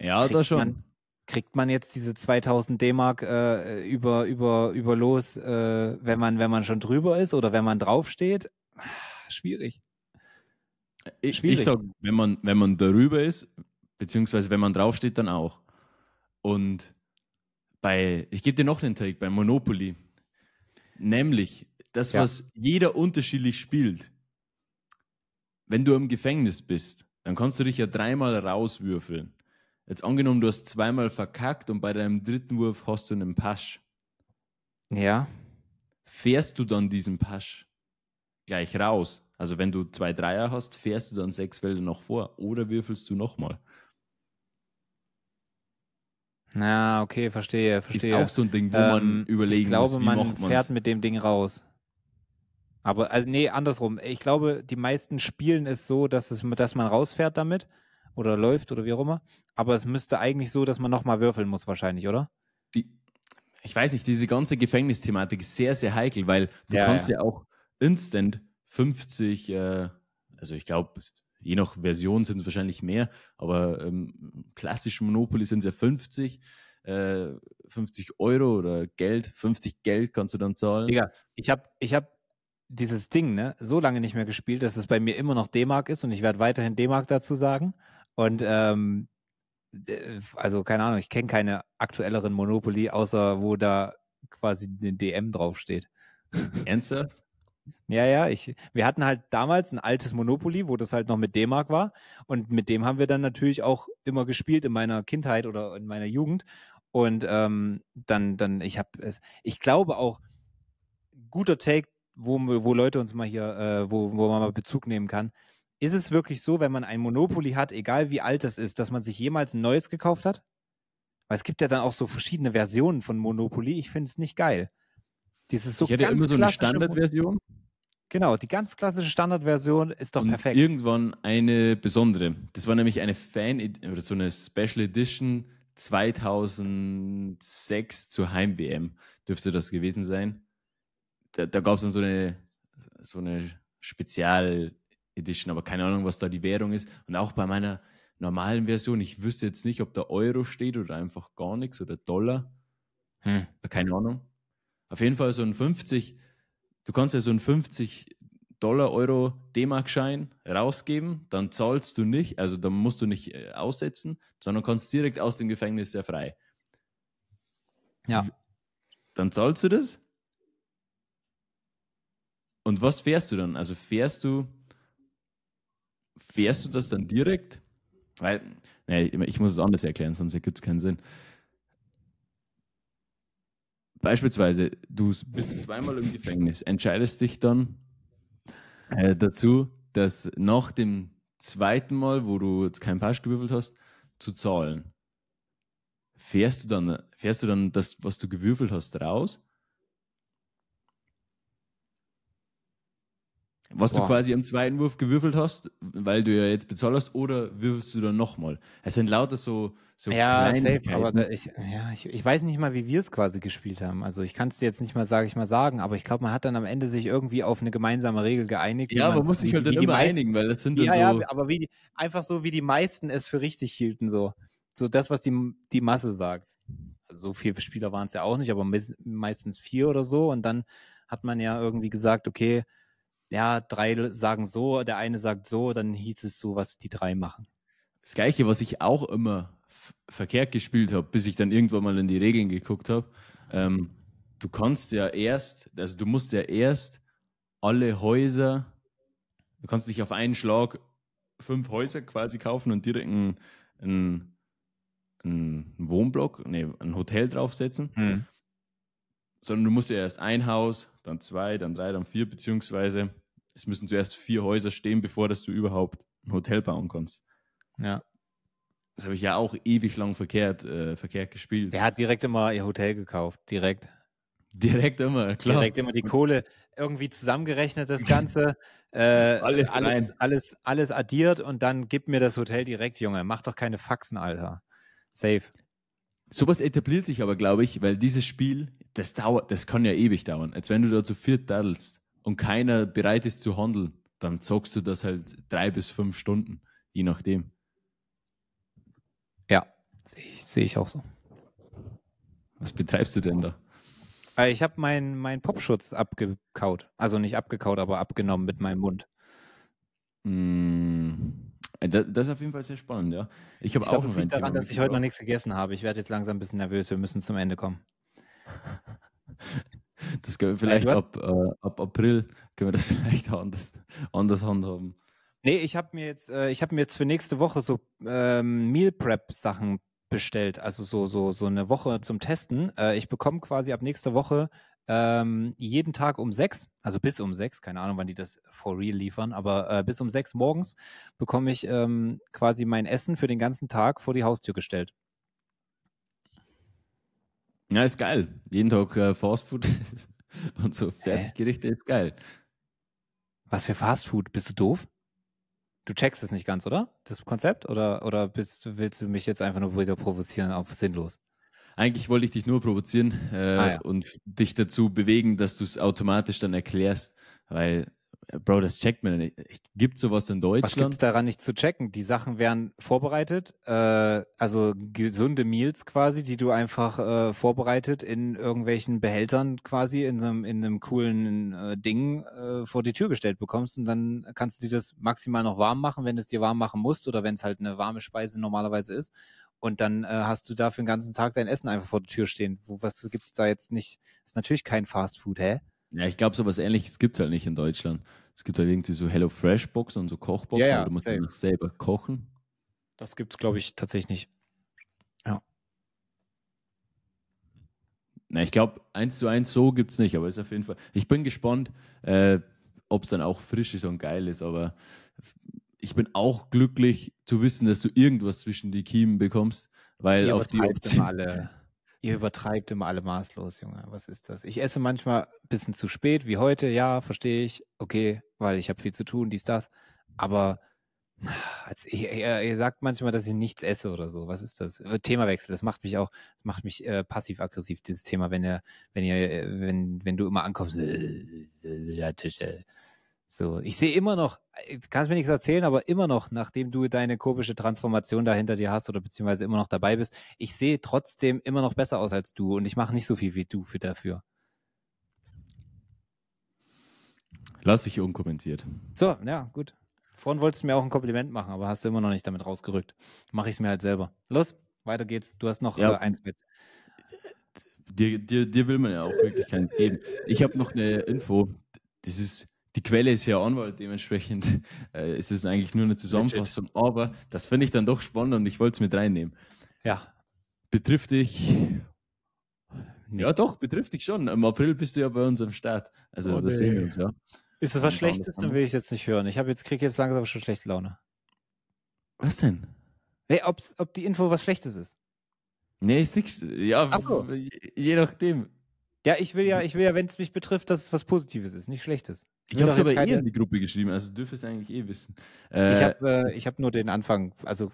Ja, da schon. man- kriegt man jetzt diese 2000 D-Mark äh, über, über, über los, äh, wenn, man, wenn man schon drüber ist oder wenn man draufsteht? Schwierig. Ich, Schwierig. ich sag, wenn man, wenn man darüber ist, beziehungsweise wenn man draufsteht, dann auch. Und bei, ich gebe dir noch einen Take, bei Monopoly. Nämlich, das, Ja. was jeder unterschiedlich spielt. Wenn du im Gefängnis bist, dann kannst du dich ja dreimal rauswürfeln. Jetzt angenommen, du hast zweimal verkackt und bei deinem dritten Wurf hast du einen Pasch. Ja. Fährst du dann diesen Pasch gleich raus? Also wenn du zwei Dreier hast, fährst du dann sechs Felder noch vor oder würfelst du nochmal? Na, okay, verstehe, Ist verstehe. auch so ein Ding, wo Ähm, man überlegen ich glaube, muss, wie man macht man fährt mit dem Ding raus. Aber, also, nee, andersrum. Ich glaube, die meisten spielen es so, dass, es, dass man rausfährt damit oder läuft oder wie auch immer. Aber es müsste eigentlich so, dass man nochmal würfeln muss, wahrscheinlich, oder? die, ich weiß nicht, diese ganze Gefängnisthematik ist sehr, sehr heikel, weil du Ja, kannst ja. ja. auch instant 50, äh, also ich glaube, je nach Version sind es wahrscheinlich mehr, aber ähm, klassisch Monopoly sind es ja 50, äh, 50 Euro oder Geld, 50 Geld kannst du dann zahlen. Digga, ich habe ich hab dieses Ding ne, so lange nicht mehr gespielt, dass es bei mir immer noch D-Mark ist und ich werde weiterhin D-Mark dazu sagen. Und ähm, äh, also keine Ahnung, ich kenne keine aktuelleren Monopoly, außer wo da quasi eine DM draufsteht. Ernsthaft? Ja, ja, ich, wir hatten halt damals ein altes Monopoly, wo das halt noch mit D-Mark war. Und mit dem haben wir dann natürlich auch immer gespielt in meiner Kindheit oder in meiner Jugend. Und ähm, dann, dann, ich habe es, ich glaube auch, guter Take, wo, wo Leute uns mal hier, äh, wo, wo man mal Bezug nehmen kann. Ist es wirklich so, wenn man ein Monopoly hat, egal wie alt es ist, dass man sich jemals ein neues gekauft hat? Weil es gibt ja dann auch so verschiedene Versionen von Monopoly. Ich finde es nicht geil. Dieses so ich hatte ja ganz immer so eine Standardversion Genau, die ganz klassische Standardversion ist doch und perfekt. irgendwann eine besondere. Das war nämlich eine Fan oder so eine Special Edition 2006 zur Heim-WM. Dürfte das gewesen sein. Da, da gab es dann so eine, so eine Spezial-Edition, aber keine Ahnung, was da die Währung ist. Und auch bei meiner normalen Version, ich wüsste jetzt nicht, ob da Euro steht oder einfach gar nichts oder Dollar. Hm. Keine Ahnung. Auf jeden Fall so ein 50, du kannst ja so einen 50 Dollar, Euro, D-Mark-Schein rausgeben, dann zahlst du nicht, also dann musst du nicht äh, aussetzen, sondern kannst direkt aus dem Gefängnis sehr frei. Ja. Dann zahlst du das. Und was fährst du dann? Also fährst du, fährst du das dann direkt? Weil, nee, ich muss es anders erklären, sonst ergibt es keinen Sinn. Beispielsweise, du bist zweimal im Gefängnis, entscheidest dich dann äh, dazu, dass nach dem zweiten Mal, wo du jetzt keinen Pasch gewürfelt hast, zu zahlen. Fährst du dann, fährst du dann das, was du gewürfelt hast, raus? Was du Boah. quasi im zweiten Wurf gewürfelt hast, weil du ja jetzt bezahlt hast, oder würfelst du dann nochmal? Es sind lauter so, so ja, safe, aber da, ich, ja, ich, ich weiß nicht mal, wie wir es quasi gespielt haben. Also ich kann es dir jetzt nicht mal, sage ich mal, sagen, aber ich glaube, man hat dann am Ende sich irgendwie auf eine gemeinsame Regel geeinigt. ja, man muss sich halt dann immer meisten- einigen, weil das sind dann Ja, so. ja, aber wie die, einfach so, wie die meisten es für richtig hielten, so. so das, was die, die Masse sagt. Also so viele Spieler waren es ja auch nicht, aber meist- meistens vier oder so. Und dann hat man ja irgendwie gesagt, okay, ja, drei sagen so, der eine sagt so, dann hieß es so, was die drei machen. Das Gleiche, was ich auch immer verkehrt gespielt habe, bis ich dann irgendwann mal in die Regeln geguckt habe. Ähm, du kannst ja erst, also du musst ja erst alle Häuser, du kannst dich auf einen Schlag fünf Häuser quasi kaufen und direkt einen, einen, einen Wohnblock, nee, ein Hotel draufsetzen, sondern du musst ja erst ein Haus, dann zwei, dann drei, dann vier, beziehungsweise es müssen zuerst vier Häuser stehen, bevor dass du überhaupt ein Hotel bauen kannst. Ja. Das habe ich ja auch ewig lang verkehrt, äh, verkehrt gespielt. Der hat direkt immer ihr Hotel gekauft. Direkt. Direkt immer, klar. Direkt immer die Kohle irgendwie zusammengerechnet, das Ganze. Äh, Alles alles, alles, alles addiert und dann gib mir das Hotel direkt, Junge. Mach doch keine Faxen, Alter. Safe. Sowas etabliert sich aber, glaube ich, weil dieses Spiel, das dauert, das kann ja ewig dauern. Als wenn du da zu viert daddelst und keiner bereit ist zu handeln, dann zockst du das halt drei bis fünf Stunden, je nachdem. Ja, sehe ich, seh ich auch so. Was betreibst du denn da? Weil ich habe meinen mein Popschutz abgekaut. Also nicht abgekaut, aber abgenommen mit meinem Mund. Mm, das, das ist auf jeden Fall sehr spannend, ja. Ich habe auch glaube, das liegt daran, dass ich heute noch nichts gegessen habe. Ich werde jetzt langsam ein bisschen nervös. Wir müssen zum Ende kommen. Das können wir vielleicht du ab, äh, ab April können wir das vielleicht anders, anders handhaben. Nee, ich habe mir jetzt, äh, ich habe mir jetzt für nächste Woche so ähm, Meal Prep Sachen bestellt, also so so so eine Woche zum Testen. Äh, ich bekomme quasi ab nächster Woche ähm, jeden Tag um sechs, also bis um sechs, keine Ahnung, wann die das for real liefern, aber äh, bis um sechs morgens bekomme ich ähm, quasi mein Essen für den ganzen Tag vor die Haustür gestellt. Ja, ist geil. Jeden Tag äh, Fastfood und so Fertiggerichte ist geil. Was für Fast Food? Bist du doof? Du checkst es nicht ganz, oder? Das Konzept? Oder, oder bist, willst du mich jetzt einfach nur wieder provozieren auf sinnlos? Eigentlich wollte ich dich nur provozieren äh, Ah, ja. und dich dazu bewegen, dass du es automatisch dann erklärst, weil, äh, Bro, das checkt man nicht. Gibt sowas in Was gibt's Deutschland? daran nicht zu checken? Die Sachen werden vorbereitet, äh, also gesunde Meals quasi, die du einfach äh, vorbereitet in irgendwelchen Behältern quasi in einem, in einem coolen äh, Ding äh, vor die Tür gestellt bekommst und dann kannst du dir das maximal noch warm machen, wenn du es dir warm machen musst oder wenn es halt eine warme Speise normalerweise ist. Und dann äh, hast du da für den ganzen Tag dein Essen einfach vor der Tür stehen. Wo, was gibt's da jetzt nicht? Ist natürlich kein Fast Food, hä? Ja, ich glaube, sowas ähnliches gibt es halt nicht in Deutschland. Es gibt halt irgendwie so Hello Fresh Boxen und so Kochboxen, Ja, ja, du musst dann noch selber kochen. Das gibt's, glaube ich, tatsächlich nicht. Na, ich glaube, eins zu eins so gibt es nicht, aber ist auf jeden Fall. Ich bin gespannt, äh, ob es dann auch frisch ist und geil ist, aber ich bin auch glücklich zu wissen, dass du irgendwas zwischen die Kiemen bekommst, weil Ihr auf die übertreibt Option. immer alle. Ihr übertreibt immer alle maßlos, Junge. Was ist das? Ich esse manchmal ein bisschen zu spät, wie heute, ja, verstehe ich. Okay, weil ich habe viel zu tun, dies, das. Aber als, ihr, ihr, ihr sagt manchmal, dass ich nichts esse oder so. Was ist das? Äh, Themawechsel, das macht mich auch, das macht mich äh, passiv-aggressiv, dieses Thema, wenn ihr, wenn ihr, äh, wenn, wenn du immer ankommst. äh, So, ich sehe immer noch, äh, kannst mir nichts erzählen, aber immer noch, nachdem du deine komische Transformation da hinter dir hast oder beziehungsweise immer noch dabei bist, ich sehe trotzdem immer noch besser aus als du und ich mache nicht so viel wie du für dafür. Lass dich unkommentiert. So, ja, gut. Vorhin wolltest du mir auch ein Kompliment machen, aber hast du immer noch nicht damit rausgerückt. Mache ich es mir halt selber. Los, weiter geht's. Du hast noch Ja. äh, eins mit. Dir, dir, dir will man ja auch wirklich keins geben. Ich habe noch eine Info. Das ist, die Quelle ist ja Anwalt, dementsprechend äh, ist es eigentlich nur eine Zusammenfassung. Aber das finde ich dann doch spannend und ich wollte es mit reinnehmen. Ja. Betrifft dich. Nicht. Ja, doch, betrifft dich schon. Im April bist du ja bei uns am Start. Also, Oh, das sehen wir nee. uns, ja. Ist es was Schlechtes, dann an. will ich es jetzt nicht hören. Ich habe jetzt, kriege jetzt langsam schon schlechte Laune. Was denn? Hey, ob's, ob die Info was Schlechtes ist. Nee, ist nichts. Ja, so. je, je nachdem. Ja, ich will ja, ich will ja, wenn es mich betrifft, dass es was Positives ist, nicht Schlechtes. Ich habe es aber jetzt eh keine- in die Gruppe geschrieben, also du dürftest eigentlich eh wissen. Ich Äh, habe äh, ich hab nur den Anfang, also,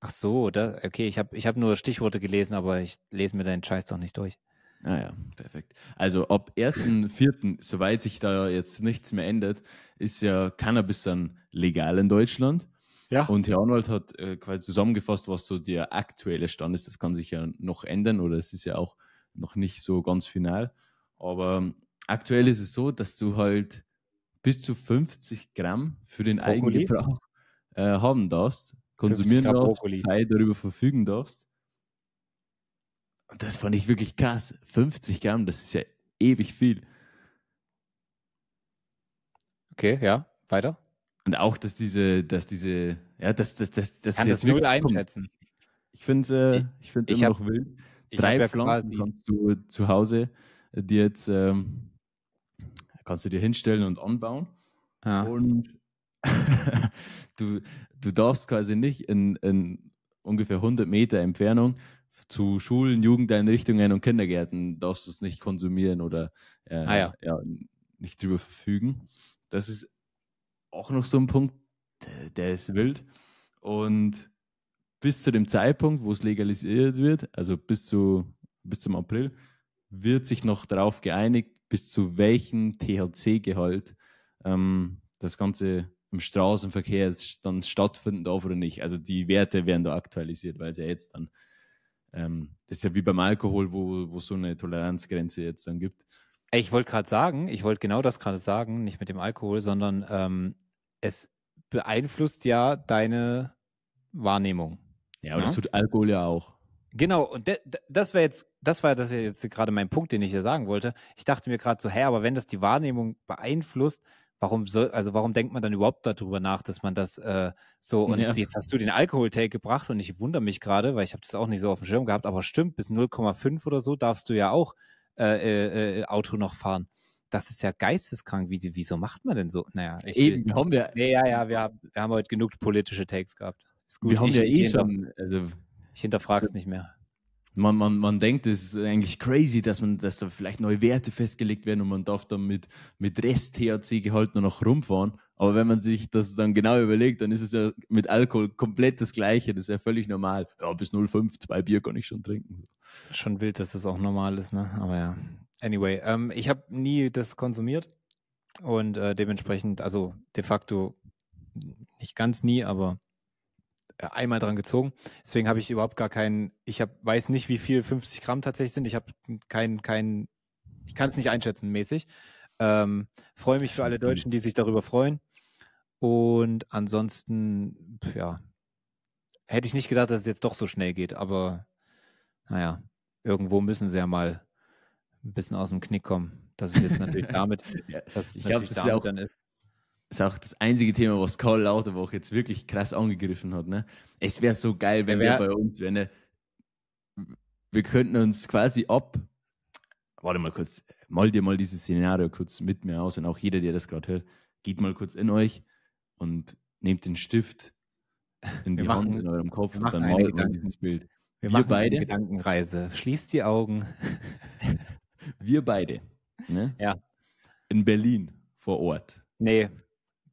ach so, da, okay, ich habe ich hab nur Stichworte gelesen, aber ich lese mir deinen Scheiß doch nicht durch. Ah ja, perfekt. Also ab 1.4., soweit sich da jetzt nichts mehr ändert, ist ja Cannabis dann legal in Deutschland. Ja. Und Herr Arnold hat äh, quasi zusammengefasst, was so der aktuelle Stand ist. Das kann sich ja noch ändern oder es ist ja auch noch nicht so ganz final. Aber aktuell ist es so, dass du halt bis zu 50 Gramm für den Brokkoli? Eigengebrauch äh, haben darfst, konsumieren 50 Gramm darfst, Brokkoli. frei darüber verfügen darfst. Und das fand ich wirklich krass. 50 Gramm, das ist ja ewig viel. Okay, ja, weiter. Und auch, dass diese, dass diese, ja, dass das, das, das Kann ist das null einschätzen. Ich finde es äh, ich find's Ich immer hab- noch wild. Drei ja Pflanzen kannst du zu Hause dir jetzt ähm, kannst du dir hinstellen und anbauen. Ja. Und du, du darfst quasi nicht in, in ungefähr 100 Meter Entfernung zu Schulen, Jugendeinrichtungen und Kindergärten darfst du es nicht konsumieren oder äh, Ah ja. nicht drüber verfügen. Das ist auch noch so ein Punkt, der, der ist wild. Und bis zu dem Zeitpunkt, wo es legalisiert wird, also bis, zu, bis zum April, wird sich noch darauf geeinigt, bis zu welchem THC-Gehalt ähm, das Ganze im Straßenverkehr dann stattfinden darf oder nicht. Also die Werte werden da aktualisiert, weil es ja jetzt dann, ähm, das ist ja wie beim Alkohol, wo wo so eine Toleranzgrenze jetzt dann gibt. Ich wollte gerade sagen, ich wollte genau das gerade sagen, nicht mit dem Alkohol, sondern ähm, es beeinflusst ja deine Wahrnehmung. Ja, aber das Ja. tut Alkohol ja auch. Genau, und de, de, das wäre jetzt, das war das jetzt gerade mein Punkt, den ich hier sagen wollte. Ich dachte mir gerade so, hä, aber wenn das die Wahrnehmung beeinflusst, warum soll, also warum denkt man dann überhaupt darüber nach, dass man das äh, so und Ja. jetzt hast du den Alkohol-Take gebracht und ich wundere mich gerade, weil ich habe das auch nicht so auf dem Schirm gehabt, aber stimmt, bis 0,5 oder so darfst du ja auch äh, äh, äh, Auto noch fahren. Das ist ja geisteskrank. Wie, wieso macht man denn so? Naja, ich Eben, wir haben ja, Nee, ja, ja, wir haben, wir haben heute genug politische Takes gehabt. Ist gut. wir haben ja eh schon, also ich hinterfrage es nicht mehr. man, man, man denkt, es ist eigentlich crazy, dass man, dass da vielleicht neue Werte festgelegt werden und man darf dann mit, mit Rest-THC-Gehalt nur noch rumfahren. Aber wenn man sich das dann genau überlegt, dann ist es ja mit Alkohol komplett das Gleiche. Das ist ja völlig normal. Ja, bis 0,5, zwei Bier kann ich schon trinken. Schon wild, dass das auch normal ist, ne? Aber ja. Anyway, ähm, ich habe nie das konsumiert und äh, dementsprechend, also de facto nicht ganz nie, aber einmal dran gezogen. Deswegen habe ich überhaupt gar keinen, ich hab, weiß nicht, wie viel 50 Gramm tatsächlich sind. Ich habe keinen, keinen, ich kann es nicht einschätzen mäßig. Ähm, freue mich für alle Deutschen, die sich darüber freuen. Und ansonsten, ja, hätte ich nicht gedacht, dass es jetzt doch so schnell geht, aber naja, irgendwo müssen sie ja mal ein bisschen aus dem Knick kommen. Das ist jetzt natürlich damit, Ja, dass es ich glaube, das ist ja auch, dann ist. Ist auch das einzige Thema, was Karl Lauterbach jetzt wirklich krass angegriffen hat. Ne? Es wäre so geil, wenn wär- wir bei uns, wenn er, wir könnten uns quasi ab, warte mal kurz, mal dir mal dieses Szenario kurz mit mir aus und auch jeder, der das gerade hört, geht mal kurz in euch und nehmt den Stift in Wir die machen- Hand in eurem Kopf und dann malt mal dieses Bild. Wir, wir machen beide? eine Gedankenreise. Schließt die Augen. Wir beide, ne? Ja. In Berlin vor Ort. Nee,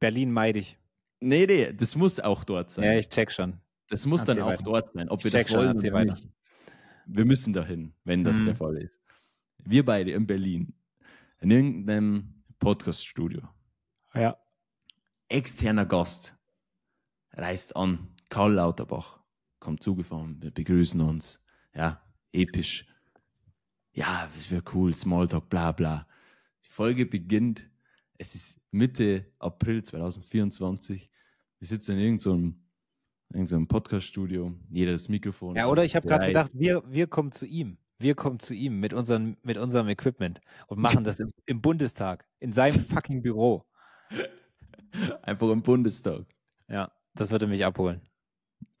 Berlin meide ich. Nee, nee, das muss auch dort sein. Ja, ich check schon. Das muss dann Erzähl auch weiter. dort sein, ob Ich wir das check schon, wollen erzähl oder weiter. nicht. Wir müssen dahin, wenn das Mhm. der Fall ist. Wir beide in Berlin, in irgendeinem Podcast-Studio. Ja. Externer Gast reist an, Karl Lauterbach kommt zugefahren, wir begrüßen uns. Ja, episch. Ja, es wäre cool, Smalltalk, bla bla. Die Folge beginnt, es ist Mitte April 2024. Wir sitzen in irgendeinem irgend so Podcast-Studio, jeder das Mikrofon. Ja, oder ich habe gerade gedacht, wir, wir kommen zu ihm. Wir kommen zu ihm mit, unseren, mit unserem Equipment und machen das im, im Bundestag, in seinem fucking Büro. Einfach im Bundestag. Ja, das würde mich abholen.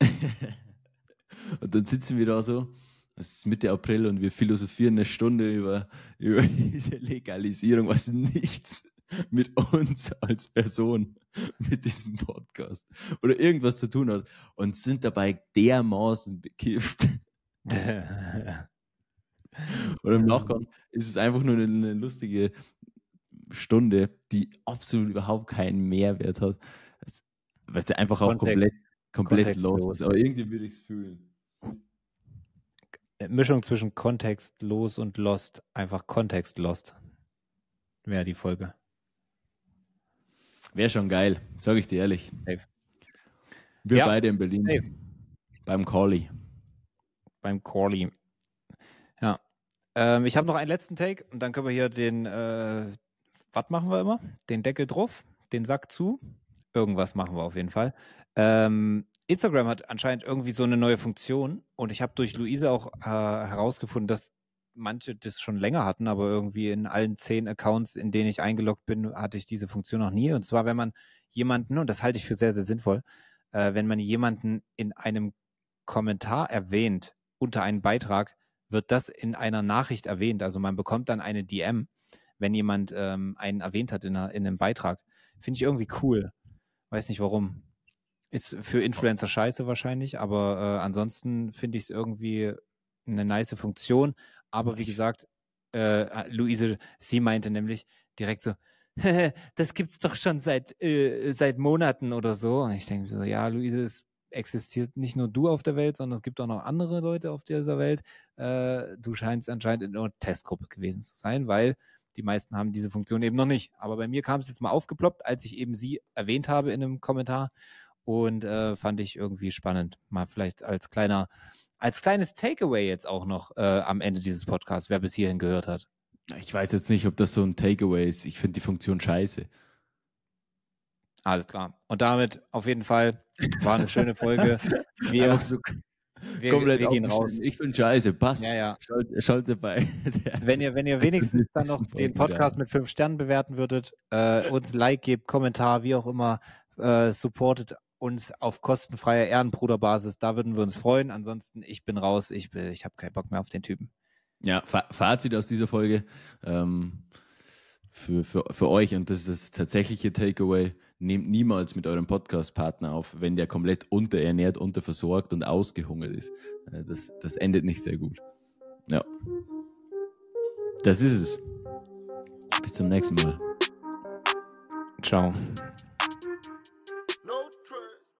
Und dann sitzen wir da so, es ist Mitte April und wir philosophieren eine Stunde über, über diese Legalisierung, was nichts mit uns als Person, mit diesem Podcast oder irgendwas zu tun hat und sind dabei dermaßen bekifft. Und im Nachgang ist es einfach nur eine, eine lustige Stunde, die absolut überhaupt keinen Mehrwert hat. Weil sie einfach auch Kontext- komplett, komplett lost ist. Aber irgendwie würde ich es fühlen. Mischung zwischen kontextlos und lost. Einfach kontextlost. Wäre die Folge. Wäre schon geil, sage ich dir ehrlich. Wir Ja, beide in Berlin. safe. Beim Callie. beim Corley. Ja. Ähm, ich habe noch einen letzten Take und dann können wir hier den, äh, was machen wir immer? Den Deckel drauf, den Sack zu. Irgendwas machen wir auf jeden Fall. Ähm, Instagram hat anscheinend irgendwie so eine neue Funktion und ich habe durch Luise auch äh, herausgefunden, dass manche das schon länger hatten, aber irgendwie in allen zehn Accounts, in denen ich eingeloggt bin, hatte ich diese Funktion noch nie. Und zwar, wenn man jemanden, und das halte ich für sehr, sehr sinnvoll, äh, wenn man jemanden in einem Kommentar erwähnt unter einen Beitrag, wird das in einer Nachricht erwähnt. Also man bekommt dann eine DM, wenn jemand ähm, einen erwähnt hat in, einer, in einem Beitrag. Finde ich irgendwie cool. Weiß nicht warum. Ist für Influencer scheiße wahrscheinlich, aber äh, ansonsten finde ich es irgendwie eine nice Funktion. Aber wie gesagt, äh, Luise, sie meinte nämlich direkt so, das gibt's doch schon seit, äh, seit Monaten oder so. Und ich denke so, ja, Luise, es existiert nicht nur du auf der Welt, sondern es gibt auch noch andere Leute auf dieser Welt. Äh, du scheinst anscheinend in einer Testgruppe gewesen zu sein, weil die meisten haben diese Funktion eben noch nicht. Aber bei mir kam es jetzt mal aufgeploppt, als ich eben sie erwähnt habe in einem Kommentar und äh, fand ich irgendwie spannend. Mal vielleicht als kleiner, als kleines Takeaway jetzt auch noch äh, am Ende dieses Podcasts, wer bis hierhin gehört hat. Ich weiß jetzt nicht, ob das so ein Takeaway ist. Ich finde die Funktion scheiße. Alles klar. Und damit auf jeden Fall war eine schöne Folge. Wir, Einfach so wir, komplett wir gehen raus. Ich finde scheiße. Passt. Ja, ja. Schalte, schalte bei. Wenn ihr, wenn ihr wenigstens dann noch den Podcast mit fünf Sternen bewerten würdet, äh, uns Like gebt, Kommentar, wie auch immer, äh, supportet uns auf kostenfreier Ehrenbruderbasis. Da würden wir uns freuen. Ansonsten, ich bin raus. Ich, bin- ich habe keinen Bock mehr auf den Typen. Ja, Fa Fazit aus dieser Folge ähm, für, für, für euch und das ist das tatsächliche Takeaway. Nehmt niemals mit eurem Podcast-Partner auf, wenn der komplett unterernährt, unterversorgt und ausgehungert ist. Äh, das, das endet nicht sehr gut. Ja. Das ist es. Bis zum nächsten Mal. Ciao.